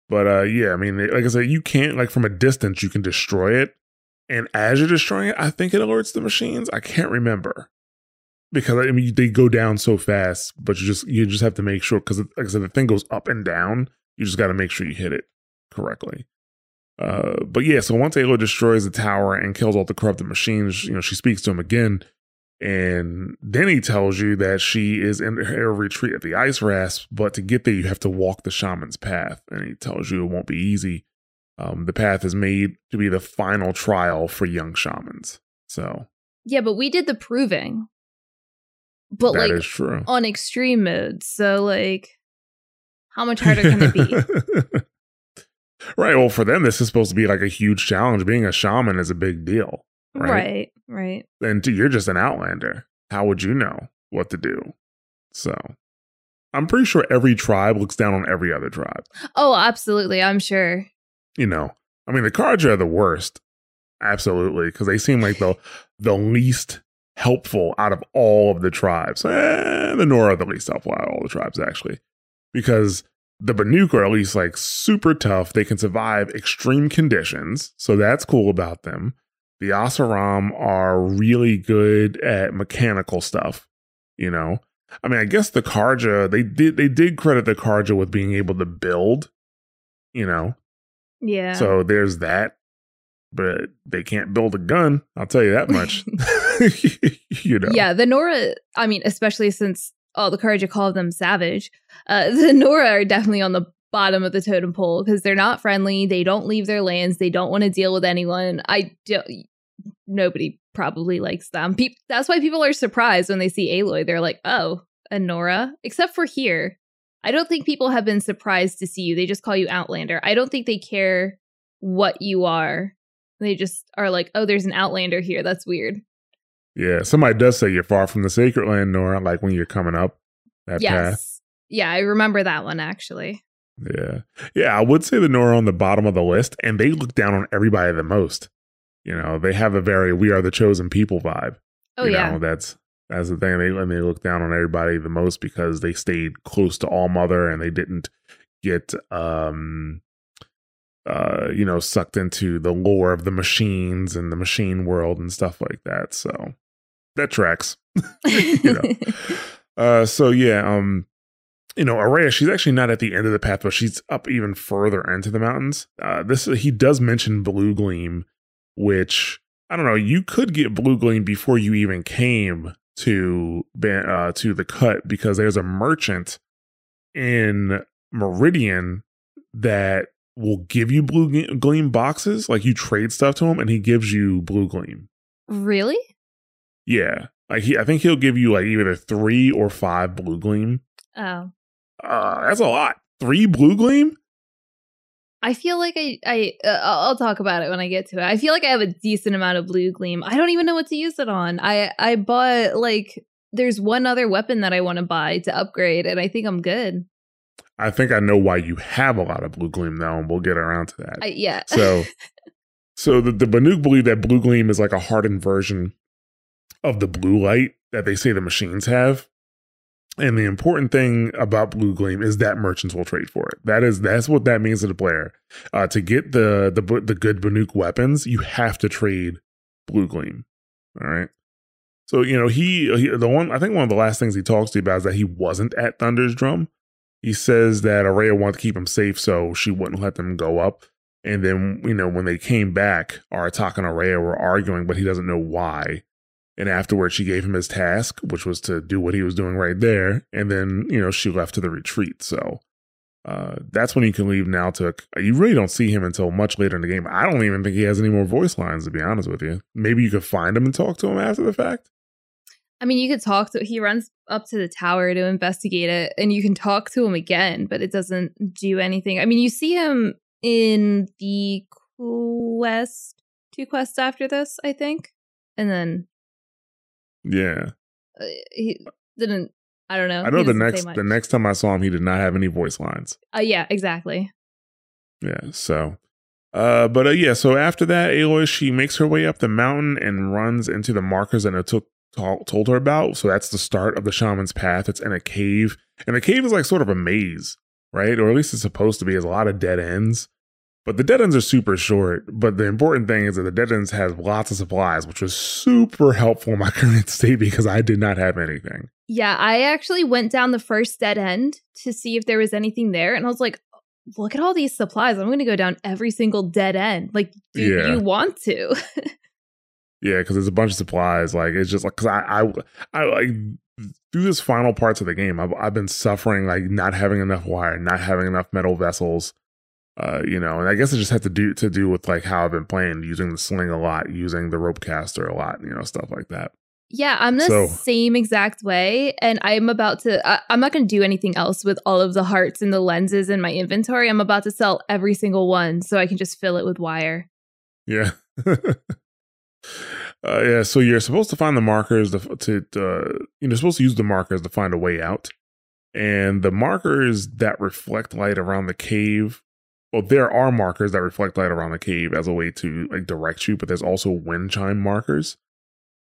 but uh, yeah, I mean, like I said, you can't like from a distance you can destroy it, and as you're destroying it, I think it alerts the machines. I can't remember because I mean they go down so fast, but you just you just have to make sure because like I said, the thing goes up and down. You just got to make sure you hit it correctly. Uh, but yeah, so once Aloy destroys the tower and kills all the corrupted machines, you know, she speaks to him again. And then he tells you that she is in her retreat at the ice rasp, but to get there, you have to walk the shaman's path. And he tells you it won't be easy. Um, the path is made to be the final trial for young shamans. So
Yeah, but we did the proving. But
that is
like
true.
on extreme mode. So like how much harder can it be?
Right. Well, for them, this is supposed to be like a huge challenge. Being a shaman is a big deal. Right.
Right, right.
And you're just an outlander. How would you know what to do? So I'm pretty sure every tribe looks down on every other tribe.
Oh, absolutely. I'm sure.
You know, I mean, the Carja are the worst. Absolutely. Because they seem like the, the least helpful out of all of the tribes. Eh, the Nora are the least helpful out of all the tribes, actually. Because the Banuk are at least like super tough. They can survive extreme conditions. So that's cool about them. The Oseram are really good at mechanical stuff, you know. I mean, I guess the Carja, they did they did credit the Carja with being able to build, you know.
Yeah.
So there's that. But they can't build a gun, I'll tell you that much. you know.
Yeah, the Nora, I mean, especially since all the Carja call them savage, uh, the Nora are definitely on the bottom of the totem pole because they're not friendly. They don't leave their lands. They don't want to deal with anyone. I don't, nobody probably likes them. Pe- that's why people are surprised when they see Aloy. They're like, oh, a Nora, except for here. I don't think people have been surprised to see you. They just call you Outlander. I don't think they care what you are. They just are like, oh, there's an Outlander here. That's weird.
Yeah. Somebody does say you're far from the sacred land, Nora, like when you're coming up that
yes.
path.
Yeah, I remember that one actually.
Yeah. Yeah, I would say the Nora on the bottom of the list, and they look down on everybody the most. You know, they have a very we are the chosen people vibe.
Oh
you
yeah.
know, that's that's the thing. They and they look down on everybody the most because they stayed close to All Mother and they didn't get um uh you know sucked into the lore of the machines and the machine world and stuff like that. So that tracks. you know. Uh so yeah, um you know, Ourea, she's actually not at the end of the path, but she's up even further into the mountains. Uh this he does mention Blue Gleam, which I don't know, you could get Blue Gleam before you even came to Ban- uh, to the cut because there's a merchant in Meridian that will give you blue gleam boxes. Like you trade stuff to him, and he gives you blue gleam.
really?
Yeah, like he, I think he'll give you like either three or five blue gleam.
Oh.
Uh, that's a lot. Three blue gleam.
I feel like I I uh, I'll I'll talk about it when I get to it. I feel like I have a decent amount of blue gleam. I don't even know what to use it on. I I bought like there's one other weapon that I want to buy to upgrade, and I think I'm good.
I think I know why you have a lot of blue gleam now, and we'll get around to that.
I, yeah.
So, so the, the Banuk believe that blue gleam is like a hardened version of the blue light that they say the machines have. And the important thing about blue gleam is that merchants will trade for it. That is that's what that means to the player. Uh, to get the the the good Banuk weapons, you have to trade blue gleam. All right. So you know he, he the one I think one of the last things he talks to you about is that he wasn't at Thunder's Drum. He says that Ourea wanted to keep him safe, so she wouldn't let them go up. And then, you know, when they came back, Aratak and Ourea were arguing, but he doesn't know why. And afterwards, she gave him his task, which was to do what he was doing right there. And then, you know, she left to the retreat. So uh, that's when you can leave now to. You really don't see him until much later in the game. I don't even think he has any more voice lines, to be honest with you. Maybe you could find him and talk to him after the fact.
I mean, you could talk to. He runs up to the tower to investigate it, and you can talk to him again, but it doesn't do anything. I mean, you see him in the quest, two quests after this, I think, and then
Yeah.
uh, he didn't. I don't know.
I know the next the next time I saw him, he did not have any voice lines.
Uh, yeah, exactly.
Yeah, so uh but uh, yeah, so after that, Aloy she makes her way up the mountain and runs into the markers that it took told, told her about. So that's the start of the shaman's path. It's in a cave. And the cave is like sort of a maze, right? Or at least it's supposed to be. There's a lot of dead ends. But the dead ends are super short. But the important thing is that the dead ends have lots of supplies, which was super helpful in my current state because I did not have anything.
Yeah, I actually went down the first dead end to see if there was anything there, and I was like, "Look at all these supplies! I'm going to go down every single dead end. Like, do
Yeah.
you want to?"
Yeah, because there's a bunch of supplies. Like it's just like because I, I I like through this final parts of the game, I've I've been suffering like not having enough wire, not having enough metal vessels. Uh, you know, and I guess it just had to do to do with like how I've been playing, using the sling a lot, using the rope caster a lot, you know, stuff like that.
Yeah, I'm the
So-
same exact way. And I'm about to, I, I'm not going to do anything else with all of the hearts and the lenses in my inventory. I'm about to sell every single one so I can just fill it with wire.
Yeah. uh, yeah. So you're supposed to find the markers to, to, to you're supposed to use the markers to find a way out, and the markers that reflect light around the cave. Well, there are markers that reflect light around the cave as a way to like direct you, but there's also wind chime markers.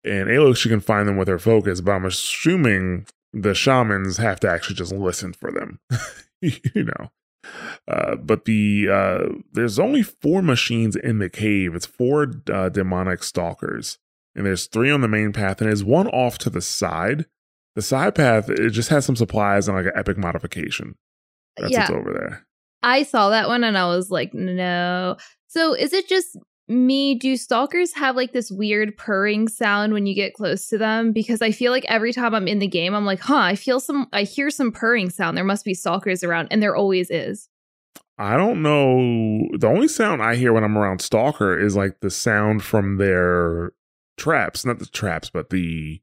And Alo, she can find them with her focus, but I'm assuming the shamans have to actually just listen for them. you know. Uh, but the uh, there's only four machines in the cave. It's four uh, demonic stalkers, and there's three on the main path, and there's one off to the side. The side path it just has some supplies and like an epic modification. That's what's over there.
I saw that one and I was like, no. So is it just me? Do stalkers have like this weird purring sound when you get close to them? Because I feel like every time I'm in the game, I'm like, huh, I feel some, I hear some purring sound. There must be stalkers around, and there always is.
I don't know. The only sound I hear when I'm around Stalker is like the sound from their traps, not the traps, but the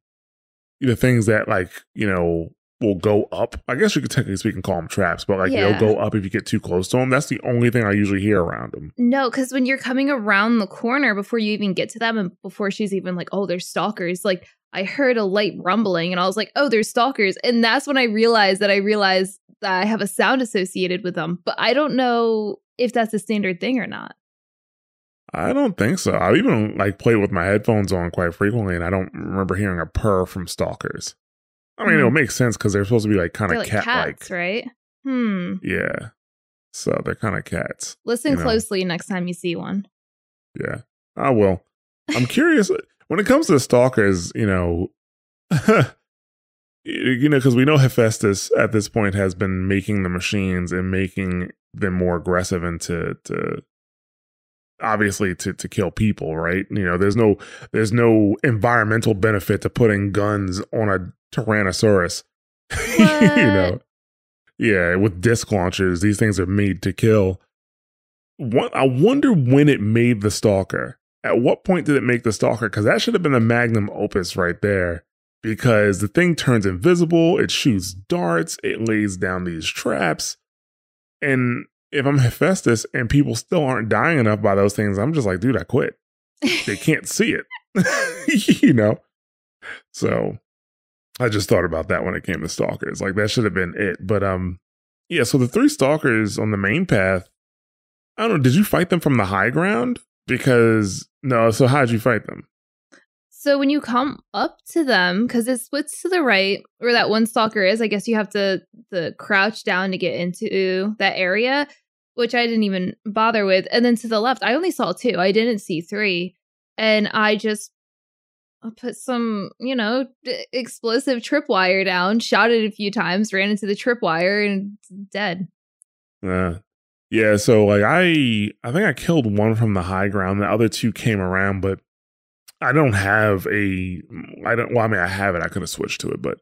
the things that like you know will go up. I guess you could technically speak and call them traps, but like
Yeah.
they'll go up if you get too close to them. That's the only thing I usually hear around them.
No, because when you're coming around the corner before you even get to them, and before she's even like, oh, there's stalkers, like I heard a light rumbling and I was like, oh, there's stalkers. And that's when I realized that I realized that I have a sound associated with them. But I don't know if that's a standard thing or not.
I don't think so. I even like play with my headphones on quite frequently, and I don't remember hearing a purr from stalkers. I mean,
Hmm.
it'll make sense because they're supposed to be like kind of cat like.
cats, right? Hmm.
Yeah. So they're kind of cats.
Listen
You know.
closely next time you see one.
Yeah, I will. I'm curious when it comes to stalkers. You know, you know, because we know Hephaestus at this point has been making the machines and making them more aggressive and to to obviously to to kill people. Right? You know, there's no there's no environmental benefit to putting guns on a Tyrannosaurus. you know, yeah, with disc launchers, these things are made to kill. What I wonder when it made the stalker. At what point did it make the stalker? Because that should have been a magnum opus right there. Because the thing turns invisible, it shoots darts, it lays down these traps. And if I'm Hephaestus and people still aren't dying enough by those things, I'm just like, dude, I quit. They can't see it. you know? So I just thought about that when it came to stalkers. Like that should have been it. But um yeah, so the three stalkers on the main path, I don't know, did you fight them from the high ground? Because no, so how'd you fight them?
So when you come up to them, because it splits to the right where that one stalker is, I guess you have to the crouch down to get into that area, which I didn't even bother with. And then to the left, I only saw two. I didn't see three. And I just put some, you know, d- explosive tripwire down, shot it a few times, ran into the tripwire, and dead.
Uh, yeah, so like I I think I killed one from the high ground. The other two came around, but I don't have a I don't well, I mean I have it. I could have switched to it, but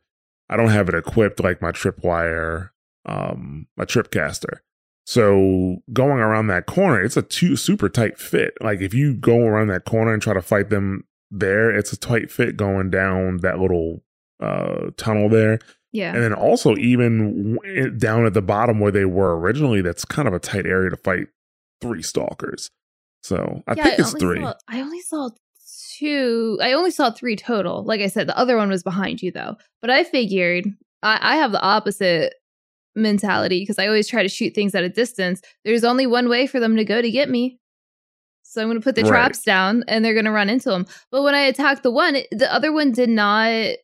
I don't have it equipped like my tripwire, um, my tripcaster. So going around that corner, it's a two super tight fit. Like if you go around that corner and try to fight them there, it's a tight fit going down that little uh tunnel there.
Yeah.
And then also even w- down at the bottom where they were originally, that's kind of a tight area to fight three stalkers. So I
Yeah,
think it's three.
Saw, I only saw two. I only saw three total. Like I said, the other one was behind you though. But I figured I, I have the opposite mentality because I always try to shoot things at a distance. There's only one way for them to go to get me. So I'm going to put the
Right.
traps down and they're going to run into them. But when I attacked the one, it- the other one did not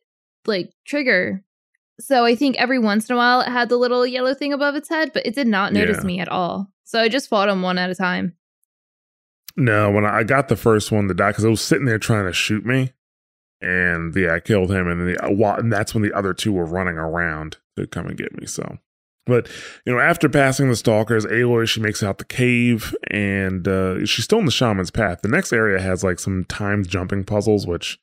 like trigger. So I think every once in a while it had the little yellow thing above its head, but it did not notice
Yeah.
me at all. So I just fought them one at a time.
No, when I I got the first one to die, because it was sitting there trying to shoot me, and yeah, I killed him, and, then the, uh, and that's when the other two were running around to come and get me. So, but you know, after passing the stalkers, Aloy she makes out the cave, and uh, she's still in the shaman's path. The next area has like some timed jumping puzzles, which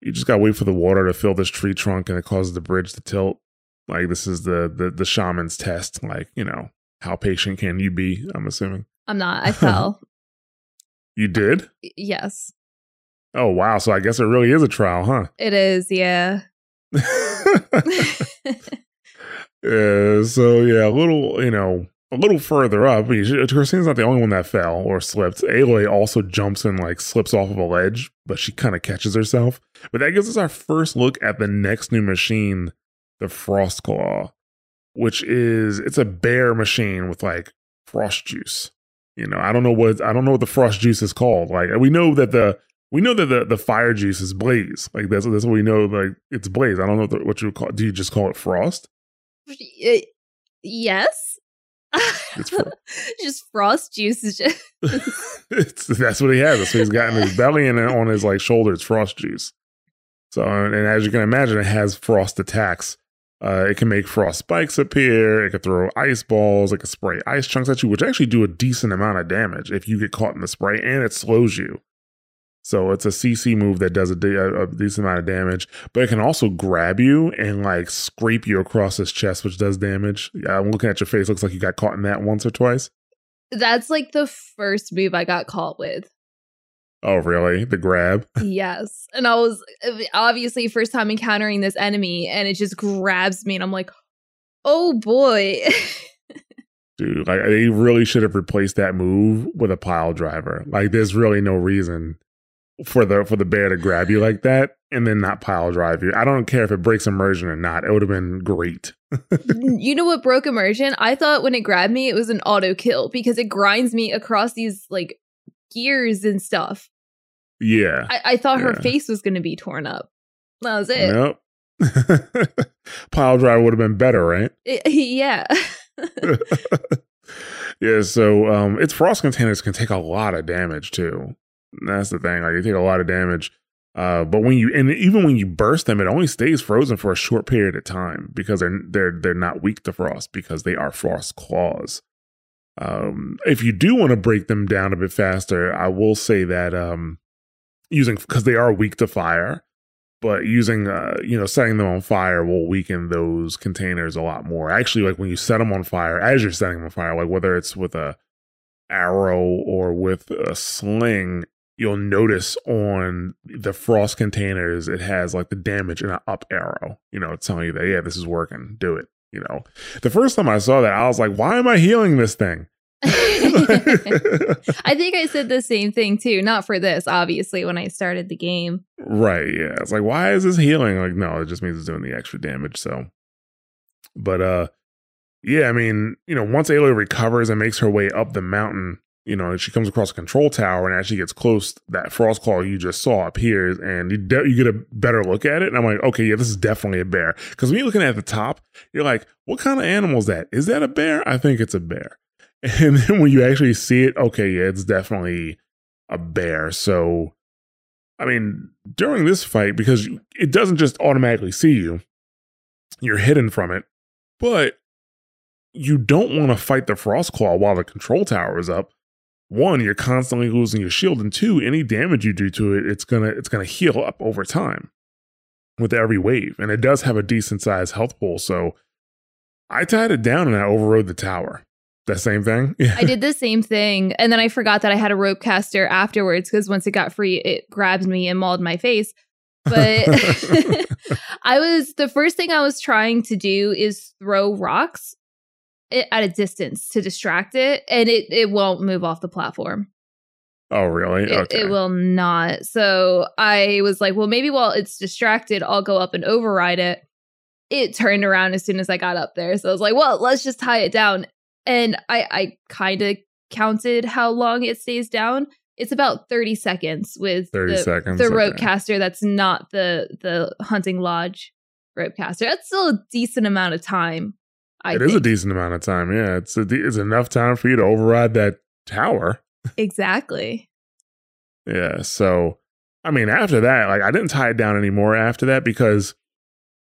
you just gotta wait for the water to fill this tree trunk, and it causes the bridge to tilt. Like this is the the the shaman's test. Like you know, how patient can you be? I'm assuming
I'm not. I fell.
you did.
Yes.
Oh wow! So I guess it really is a trial, huh?
It is, yeah.
Uh, so yeah, a little, you know, a little further up. Christine's not the only one that fell or slipped. Aloy also jumps and like slips off of a ledge, but she kind of catches herself. But that gives us our first look at the next new machine, the Frost Claw, which is it's a bear machine with like frost juice. You know, I don't know what I don't know what the frost juice is called. Like we know that the we know that the, the fire juice is blaze. Like that's that's what we know. Like it's blaze. I don't know what, the, what you would call. Do you just call it frost?
Yes. Just frost juice is just
it's, that's what he has. That's what he's got in his belly and on his like shoulder. It's frost juice. So, and as you can imagine, it has frost attacks. Uh, it can make frost spikes appear. It can throw ice balls. It can spray ice chunks at you, which actually do a decent amount of damage if you get caught in the spray, and it slows you. So it's a CC move that does a, de- a decent amount of damage, but it can also grab you and like scrape you across his chest, which does damage. I'm looking at your face. Looks like you got caught in that once or twice.
that's like the first move I got caught with.
Oh, really? The grab?
yes. And I was uh, obviously first time encountering this enemy and it just grabs me and I'm like, oh boy.
Dude, like they really should have replaced that move with a pile driver. Like there's really no reason for the for the bear to grab you like that and then not pile drive you. I don't care if it breaks immersion or not. It would have been great.
you know what broke immersion? I thought when it grabbed me it was an auto kill because it grinds me across these like gears and stuff.
Yeah.
I, I thought her face was gonna be torn up. That was it.
Nope. pile drive would have been better, right?
It- yeah.
yeah, so um its frost containers can take a lot of damage too. That's the thing. Like they take a lot of damage. Uh, but when you and even when you burst them, it only stays frozen for a short period of time because they're they're they're not weak to frost because they are frost claws. Um, if you do want to break them down a bit faster, I will say that um, using because they are weak to fire, but using uh, you know setting them on fire will weaken those containers a lot more. Actually, like when you set them on fire, as you're setting them on fire, like whether it's with a arrow or with a sling, you'll notice on the frost containers it has like the damage and an up arrow. You know, telling you that yeah, this is working. Do it. You know, the first time I saw that, I was like, why am I healing this thing?
I think I said the same thing too. Not for this, obviously, when I started the game.
Right. Yeah. It's like, why is this healing? Like, no, it just means it's doing the extra damage. So, but, uh, yeah, I mean, you know, once Aloy recovers and makes her way up the mountain, you know, she comes across a control tower and as she gets close, that frost claw you just saw appears and you, de- you get a better look at it. And I'm like, okay, yeah, this is definitely a bear. Because when you're looking at the top, you're like, what kind of animal is that? Is that a bear? I think it's a bear. And then when you actually see it, okay, yeah, it's definitely a bear. So, I mean, during this fight, because it doesn't just automatically see you, you're hidden from it, but you don't want to fight the frost claw while the control tower is up. One, you're constantly losing your shield, and two, any damage you do to it, it's gonna it's gonna heal up over time with every wave, and it does have a decent sized health pool. So I tied it down and I overrode the tower. That same thing. Yeah.
I did the same thing. And then I forgot that I had a rope caster afterwards because once it got free, it grabbed me and mauled my face. But I was the first thing I was trying to do is throw rocks i- at a distance to distract it, and it, it won't move off the platform.
oh, really?
It, it will not. So I was like, well, maybe while it's distracted, I'll go up and override it. It turned around as soon as I got up there. So I was like, well, let's just tie it down. And I, I kind of counted how long it stays down. It's about 30 seconds with
30
the,
seconds,
the rope
okay.
caster that's not the the hunting lodge rope caster. That's still a decent amount of time. I
It is a decent amount of time. Yeah, it's a, de- it's enough time for you to override that tower.
exactly.
Yeah. So, I mean, after that, like, I didn't tie it down anymore after that because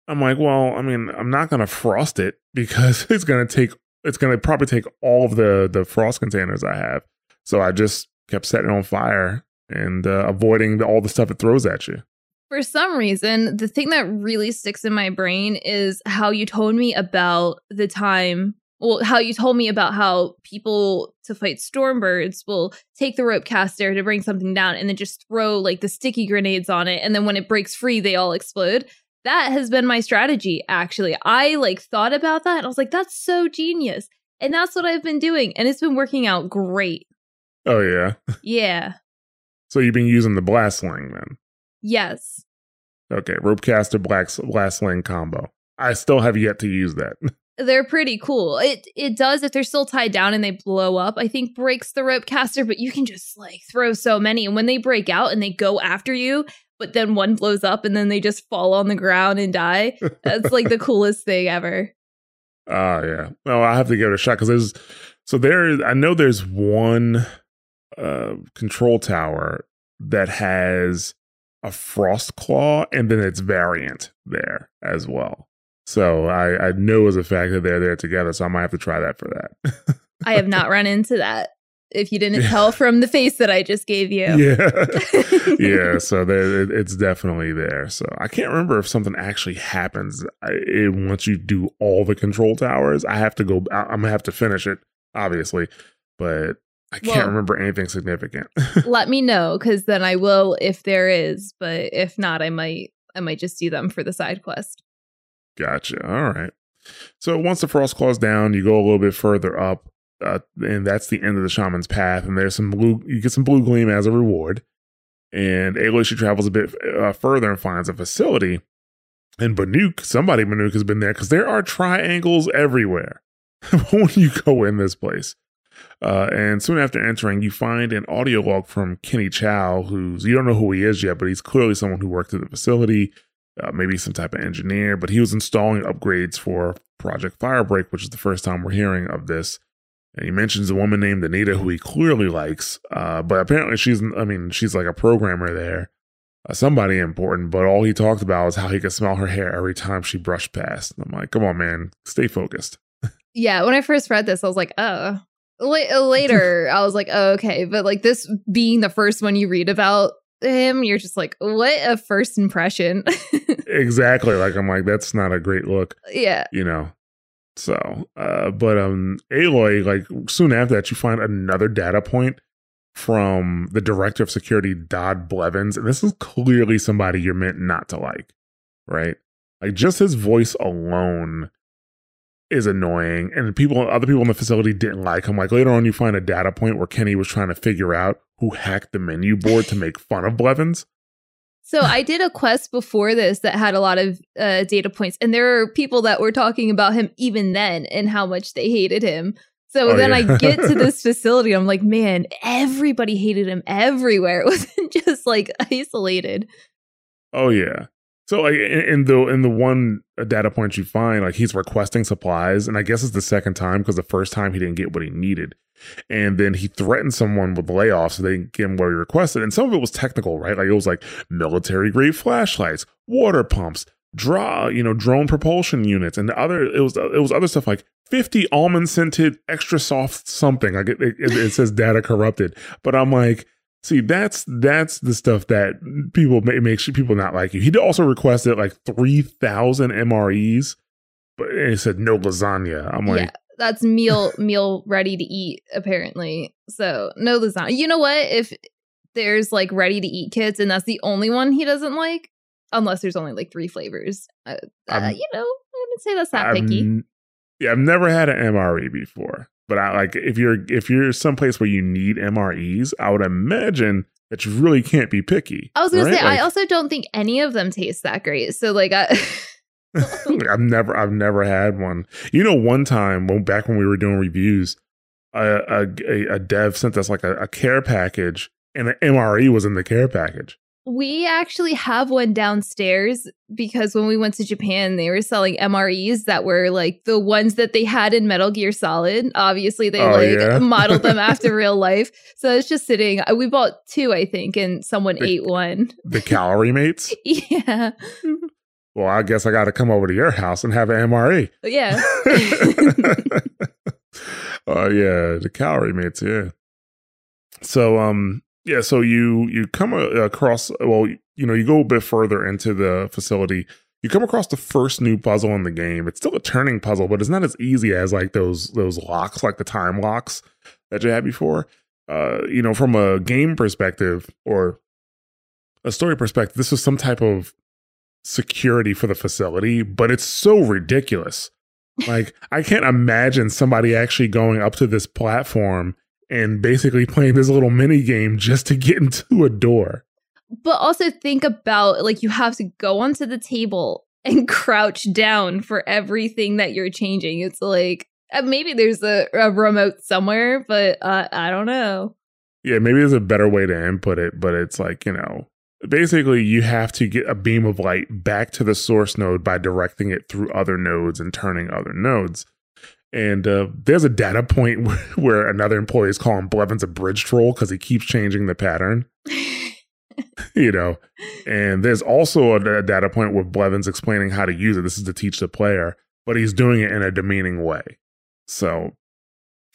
I'm like, well, I mean, I'm not going to frost it because it's going to take, it's going to probably take all of the, the frost containers I have. So I just kept setting it on fire and uh, avoiding the, all the stuff it throws at you.
For some reason, the thing that really sticks in my brain is how you told me about the time well, how you told me about how people to fight stormbirds will take the rope caster to bring something down and then just throw like the sticky grenades on it. And then when it breaks free, they all explode. That has been my strategy, actually. I like thought about that and I was like, that's so genius. And that's what I've been doing. And it's been working out great.
Oh yeah.
Yeah.
So you've been using the blast sling then.
Yes.
Okay, ropecaster black blast sling combo. I still have yet to use that.
They're pretty cool. It it does if they're still tied down and they blow up. I think breaks the rope caster, but you can just like throw so many. And when they break out and they go after you, but then one blows up and then they just fall on the ground and die. That's like the coolest thing ever.
Oh yeah. No, I have to give it a shot because there's so there. I know there's one uh control tower that has a frost claw and then its variant there as well. So I, I know as a fact that they're there together. So I might have to try that for that.
I have not run into that. If you didn't tell from the face that I just gave you.
Yeah. yeah. So there, it, it's definitely there. So I can't remember if something actually happens I, it, once you do all the control towers. I have to go, I, I'm to have to finish it, obviously. But I can't
Well-
remember anything significant.
Let me know because then I will if there is. But if not, I might I might just do them for the side quest.
Gotcha. All right. So once the frost claw's down, you go a little bit further up, uh, and that's the end of the shaman's path. And there's some blue. You get some blue gleam as a reward. And Aloy she travels a bit uh, further and finds a facility. And Banuk, somebody Banuk has been there because there are triangles everywhere when you go in this place. Uh, and soon after entering, you find an audio log from Kenny Chow, who's you don't know who he is yet, but he's clearly someone who worked at the facility uh, maybe some type of engineer, but he was installing upgrades for Project Firebreak, which is the first time we're hearing of this. And he mentions a woman named Anita who he clearly likes, uh, but apparently she's, I mean, she's like a programmer there, uh, somebody important. But all he talked about was how he could smell her hair every time she brushed past. And I'm like, come on, man, stay focused.
Yeah, when I first read this, I was like, oh. La- later, I was like, oh, okay. But like this being the first one you read about him, you're just like, what a first impression.
exactly. Like I'm like, that's not a great look.
yeah.
you know. So, uh, but um, Aloy, like soon after that, you find another data point from the director of security, Dodd Blevins, and this is clearly somebody you're meant not to like, right? Like just his voice alone is annoying, and people, other people in the facility didn't like him. Like later on, you find a data point where Kenny was trying to figure out who hacked the menu board to make fun of Blevins.
So I did a quest before this that had a lot of uh, data points, and there are people that were talking about him even then and how much they hated him. So
Oh,
then
yeah.
I get to this facility, I'm like, man, everybody hated him everywhere. It wasn't just like isolated.
Oh yeah. So like in, the in the one uh, data point you find, like he's requesting supplies, and I guess it's the second time because the first time he didn't get what he needed, and then he threatened someone with layoffs so they didn't give him what he requested, and some of it was technical, right? Like it was like military grade flashlights, water pumps, draw, you know, drone propulsion units, and the other it was it was other stuff like fifty almond scented extra soft something. Like it, it, it says data corrupted, but I'm like. See, that's that's the stuff that people make makes people not like you. He also requested like three thousand MREs, but he said no lasagna. I'm like,
yeah, that's meal meal ready to eat apparently. So no lasagna. You know what? If there's like ready to eat kits and that's the only one he doesn't like, unless there's only like three flavors, uh, uh, you know, I wouldn't say that's not
I've
picky.
yeah, I've never had an MRE before, but I like if you're if you're someplace where you need MREs, I would imagine that you really can't be picky.
I was gonna
right?
say I also don't think any of them taste that great. So like I
I've never I've never had one. You know, one time when back when we were doing reviews, a a, a, a dev sent us like a, a care package, and an MRE was in the care package.
We actually have one downstairs because when we went to Japan, they were selling MREs that were like the ones that they had in Metal Gear Solid. Obviously, they
Oh,
like
yeah?
modeled them after real life. So it's just sitting. uh, We bought two, I think, and someone
The-
ate one.
The calorie mates.
yeah,
Well, I guess I got to come over to your house and have an MRE.
yeah.
Oh yeah, the calorie mates. Yeah. So um yeah, so you you come across. Well, you know, you go a bit further into the facility. you come across the first new puzzle in the game. It's still a turning puzzle, but it's not as easy as like those those locks, like the time locks that you had before. Uh, you know, from a game perspective or a story perspective, this was some type of security for the facility, but it's so ridiculous. Like, I can't imagine somebody actually going up to this platform and basically playing this little mini game just to get into a door.
But also think about like you have to go onto the table and crouch down for everything that you're changing. It's like uh, maybe there's a, a remote somewhere, but uh, I don't know.
Yeah, maybe there's a better way to input it, but it's like, you know, basically you have to get a beam of light back to the source node by directing it through other nodes and turning other nodes. And uh, there's a data point where, where another employee is calling Blevins a bridge troll because he keeps changing the pattern. you know, and there's also a, a data point with Blevins explaining how to use it. This is to teach the player, but he's doing it in a demeaning way. So,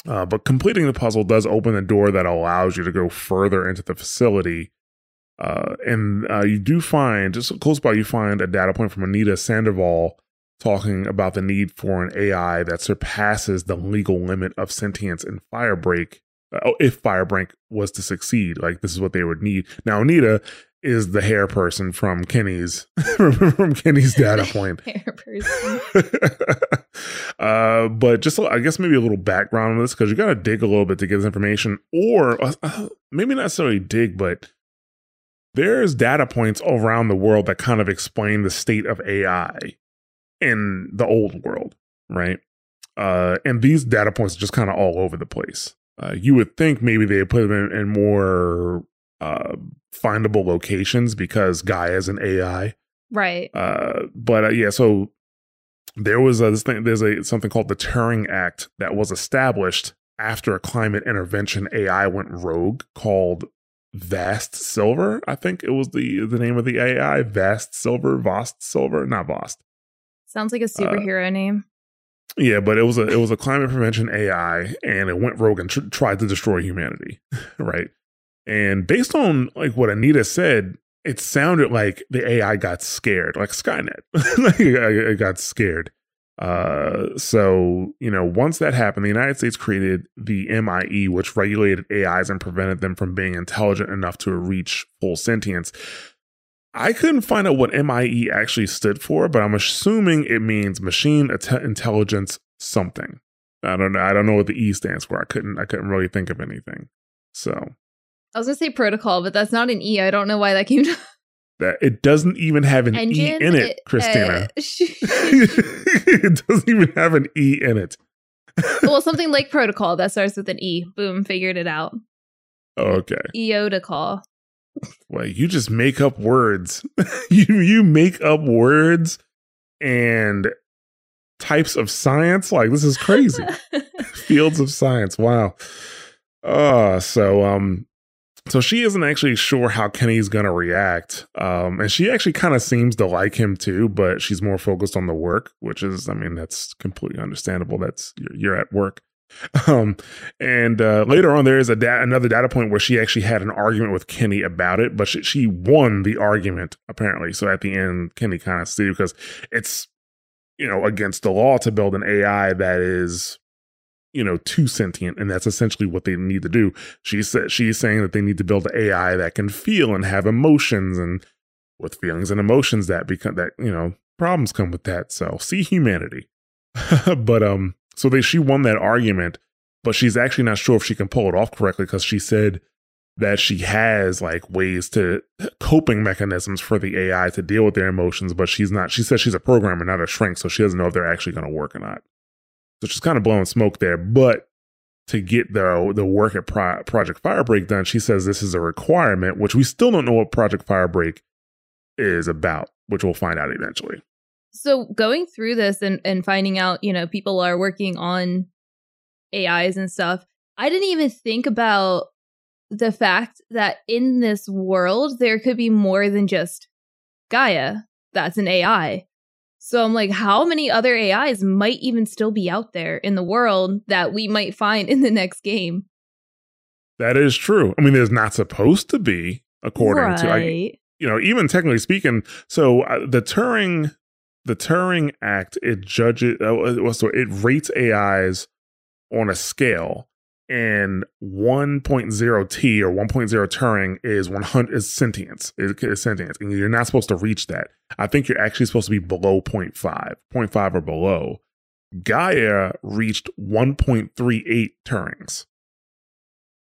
uh, but completing the puzzle does open the door that allows you to go further into the facility. Uh, and uh, you do find, just close by, you find a data point from Anita Sandoval talking about the need for an AI that surpasses the legal limit of sentience in Firebreak uh, if Firebreak was to succeed. Like this is what they would need. Now Anita is the hair person from Kenny's from Kenny's data point.
Hair person.
uh, but just I guess maybe a little background on this because you got to dig a little bit to get this information, or uh, uh, maybe not necessarily dig, but there's data points all around the world that kind of explain the state of AI in the old world, right? Uh, and these data points are just kind of all over the place. Uh, you would think maybe they put them in, in more uh, findable locations because Gaia is an AI,
right?
Uh, but uh, yeah, so there was a, this thing. There's a something called the Turing Act that was established after a climate intervention AI went rogue called Vast Silver. I think it was the the name of the AI. Vast Silver, Vast Silver, not Vast.
Sounds like a superhero name.
Yeah, but it was a it was a climate prevention AI, and it went rogue and tr- tried to destroy humanity, right? And based on like what Anita said, it sounded like the AI got scared, like Skynet, like it got scared. Uh, so you know, once that happened, the United States created the MIE, which regulated AIs and prevented them from being intelligent enough to reach full sentience. I couldn't find out what MIE actually stood for, but I'm assuming it means machine intelligence something. I don't know. I don't know what the E stands for. I couldn't. I couldn't really think of anything. So
I was gonna say protocol, but that's not an E. I don't know why that came to.
That it doesn't even have an
Engine?
E in it,
It-
Christina.
uh,
it doesn't even have an E in it.
well, something like protocol that starts with an E. Boom, figured it out.
Okay.
Eota call.
Well, you just make up words. you you make up words and types of science. Like this is crazy. Fields of science. Wow. Uh so um so she isn't actually sure how Kenny's gonna react. Um and she actually kind of seems to like him too, but she's more focused on the work, which is I mean, that's completely understandable. That's you're, you're at work. Um, and uh, later on, there is a da- another data point where she actually had an argument with Kenny about it, but she, she won the argument apparently. So at the end, Kenny kind of sued because it's you know against the law to build an AI that is you know too sentient, and that's essentially what they need to do. She said she's saying that they need to build an AI that can feel and have emotions, and with feelings and emotions that become that you know problems come with that. So see humanity, but um so they she won that argument, but she's actually not sure if she can pull it off correctly because she said that she has like ways to uh, coping mechanisms for the AI to deal with their emotions, but she's not. She says she's a programmer, not a shrink, so she doesn't know if they're actually going to work or not. So she's kind of blowing smoke there. But to get the the work at Pro- Project Firebreak done, she says this is a requirement, which we still don't know what Project Firebreak is about, which we'll find out eventually.
So going through this and, and finding out, you know, people are working on AIs and stuff, I didn't even think about the fact that in this world there could be more than just Gaia. That's an AI. So I'm like, how many other AIs might even still be out there in the world that we might find in the next game?
That is true. I mean, there's not supposed to be, according to like,
right.
you know, even technically speaking. So uh, the Turing the Turing Act it judges uh, it rates AIs on a scale, and 1.0 T or 1.0 Turing is 100 is sentience. Is sentience, and you're not supposed to reach that. I think you're actually supposed to be below 0.5, 0.5 or below. Gaia reached 1.38 Turings.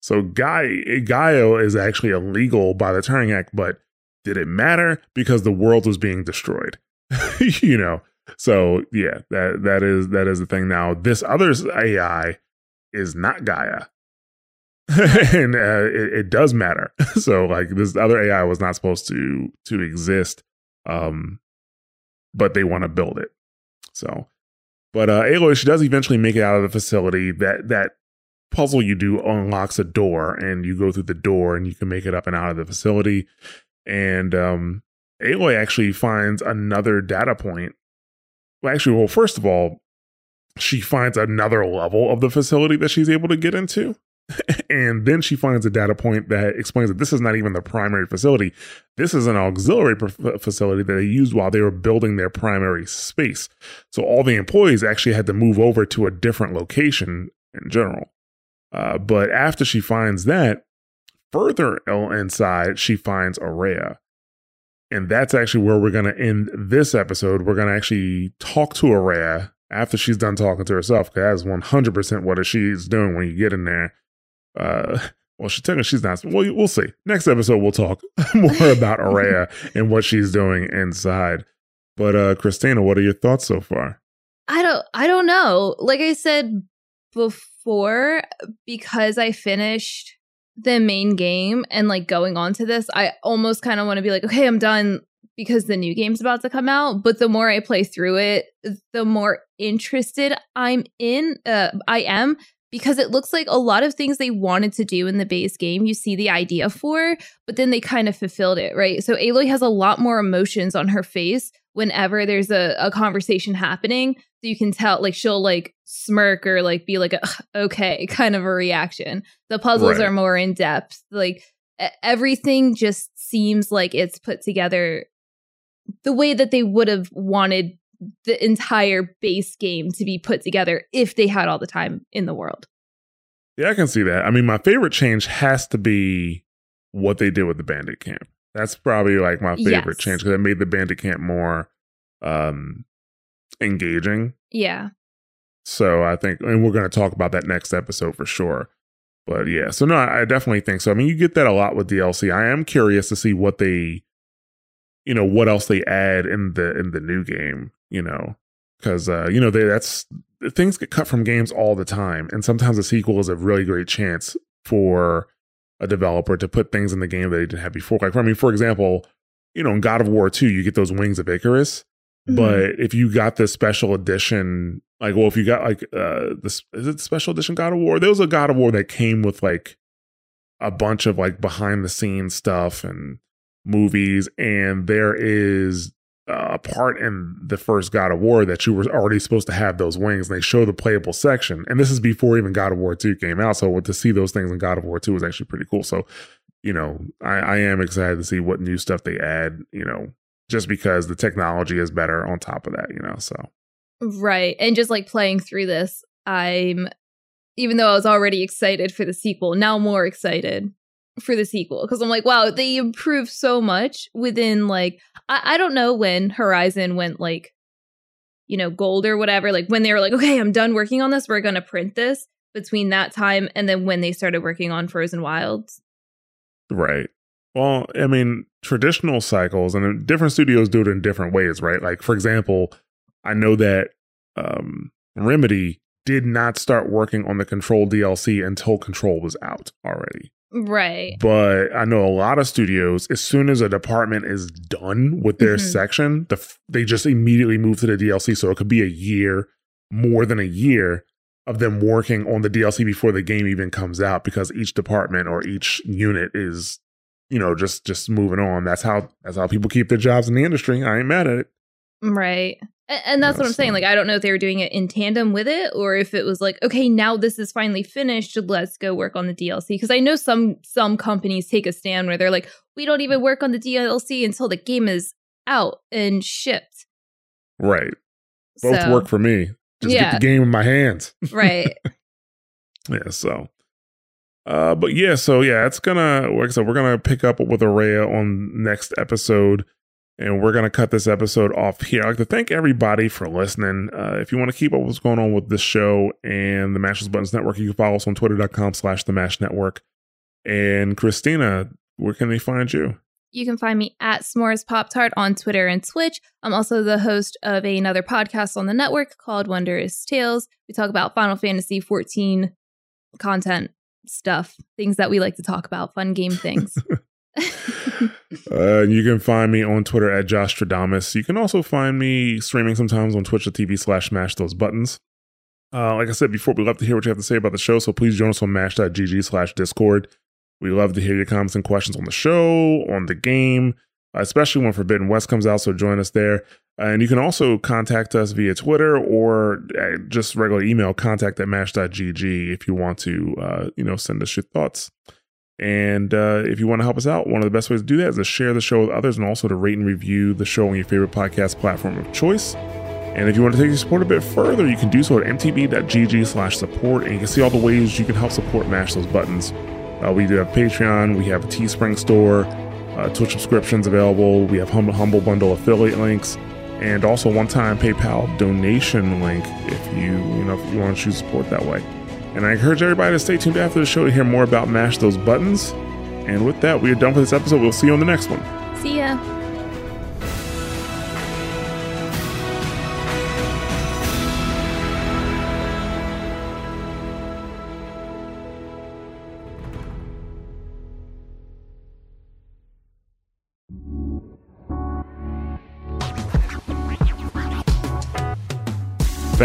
So Gaia, Gaia is actually illegal by the Turing Act, but did it matter because the world was being destroyed? you know. So yeah, that that is that is the thing. Now this other AI is not Gaia, and uh, it, it, does matter. so like this other AI was not supposed to to exist, um, but they want to build it. So, but uh, Aloy she does eventually make it out of the facility. That that puzzle you do unlocks a door, and you go through the door, and you can make it up and out of the facility. And um, Aloy actually finds another data point. Well, actually, well, first of all, she finds another level of the facility that she's able to get into. and then she finds a data point that explains that this is not even the primary facility. This is an auxiliary facility that they used while they were building their primary space. So all the employees actually had to move over to a different location in general. Uh, but after she finds that, further inside, she finds Ourea. And that's actually where we're going to end this episode. We're going to actually talk to Ourea after she's done talking to herself, because that's 100% what she's doing when you get in there. Uh, well, she's telling she's not. Well, we'll see. Next episode, we'll talk more about Ourea and what she's doing inside. But uh, Christina, what are your thoughts so far?
I don't. I don't know. Like I said before, because I finished the main game and like going on to this, I almost kind of want to be like, okay, I'm done because the new game's about to come out. But the more I play through it, the more interested I'm in. Uh, I am because it looks like a lot of things they wanted to do in the base game, you see the idea for, but then they kind of fulfilled it, right? So Aloy has a lot more emotions on her face whenever there's a, a conversation happening. So you can tell, like, she'll like smirk or like be like, a, okay, kind of a reaction. The puzzles right. are more in depth. Like, everything just seems like it's put together the way that they would have wanted the entire base game to be put together if they had all the time in the world.
Yeah, I can see that. I mean, my favorite change has to be what they did with the bandit camp. That's probably like my favorite yes. change because it made the bandit camp more um engaging.
Yeah.
So I think, and we're going to talk about that next episode for sure. But yeah, so no, I definitely think so. I mean, you get that a lot with DLC. I am curious to see what they, you know, what else they add in the in the new game. You know, because uh, you know they that's things get cut from games all the time, and sometimes a sequel is a really great chance for a developer to put things in the game that they didn't have before. Like, I mean, for example, you know, in God of War 2, you get those wings of Icarus. Mm-hmm. But if you got the special edition, like, well, if you got like uh this is it special edition God of War? There was a God of War that came with like a bunch of like behind the scenes stuff and movies, and there is a part in the first God of War that you were already supposed to have those wings, and they show the playable section. And this is before even God of War 2 came out. So to see those things in God of War 2 was actually pretty cool. So, you know, I, I am excited to see what new stuff they add, you know, just because the technology is better on top of that, you know. So
Right. And just like playing through this, I'm even though I was already excited for the sequel, now more excited for the sequel because I'm like, wow, they improved so much within like I, I don't know when Horizon went like, you know, gold or whatever. Like when they were like, okay, I'm done working on this, we're gonna print this. Between that time and then when they started working on Frozen Wilds,
right? Well, I mean, traditional cycles and different studios do it in different ways, right? Like for example, I know that um, Remedy did not start working on the Control DLC until Control was out already.
Right.
But I know a lot of studios, as soon as a department is done with their mm-hmm. section, the, they just immediately move to the DLC. So it could be a year, more than a year of them working on the DLC before the game even comes out because each department or each unit is, you know, just just moving on. That's how that's how people keep their jobs in the industry. I ain't mad at it.
Right. And, that's what I'm saying. Um, like, I don't know if they were doing it in tandem with it or if it was like, okay, now this is finally finished. Let's go work on the DLC. Because I know some some companies take a stand where they're like, we don't even work on the DLC until the game is out and shipped.
Right. Both
So-
work for me. Just
Yeah.
get the game in my hands.
right.
Yeah, so uh but yeah, so yeah, it's gonna like I said, we're gonna pick up with Ourea on next episode and we're gonna cut this episode off here. I'd like to thank everybody for listening. Uh if you want to keep up with what's going on with this show and the Mash Those Buttons Network, you can follow us on twitter.com slash the mash network. And Christina, where can they find you?
You can find me at S'mores Pop Tart on Twitter and Twitch. I'm also the host of another podcast on the network called Wondrous Tales. We talk about Final Fantasy 14 content stuff, things that we like to talk about, fun game things.
Uh, you can find me on Twitter at Josh Stradamus. You can also find me streaming sometimes on twitch.tv slash mash those buttons. Uh, like I said before, we love to hear what you have to say about the show, so please join us on mash.gg slash discord. We love to hear your comments and questions on the show, on the game, especially when Forbidden West comes out, so join us there. And you can also contact us via Twitter or uh, just regular email, contact at mash.gg if you want to, uh, you know, send us your thoughts. And uh, if you want to help us out, one of the best ways to do that is to share the show with others and also to rate and review the show on your favorite podcast platform of choice. And if you want to take your support a bit further, you can do so at mtb.gg slash support. And you can see all the ways you can help support Mash Those Buttons. Uh, we do have Patreon, we have a Teespring store, uh, Twitch subscriptions available, we have Humble, Humble Bundle affiliate links, and also one-time PayPal donation link if you, you know, if you want to choose support that way. And I encourage everybody to stay tuned after the show to hear more about Mash Those Buttons. And with that, we are done for this episode. We'll see you on the next one.
See ya.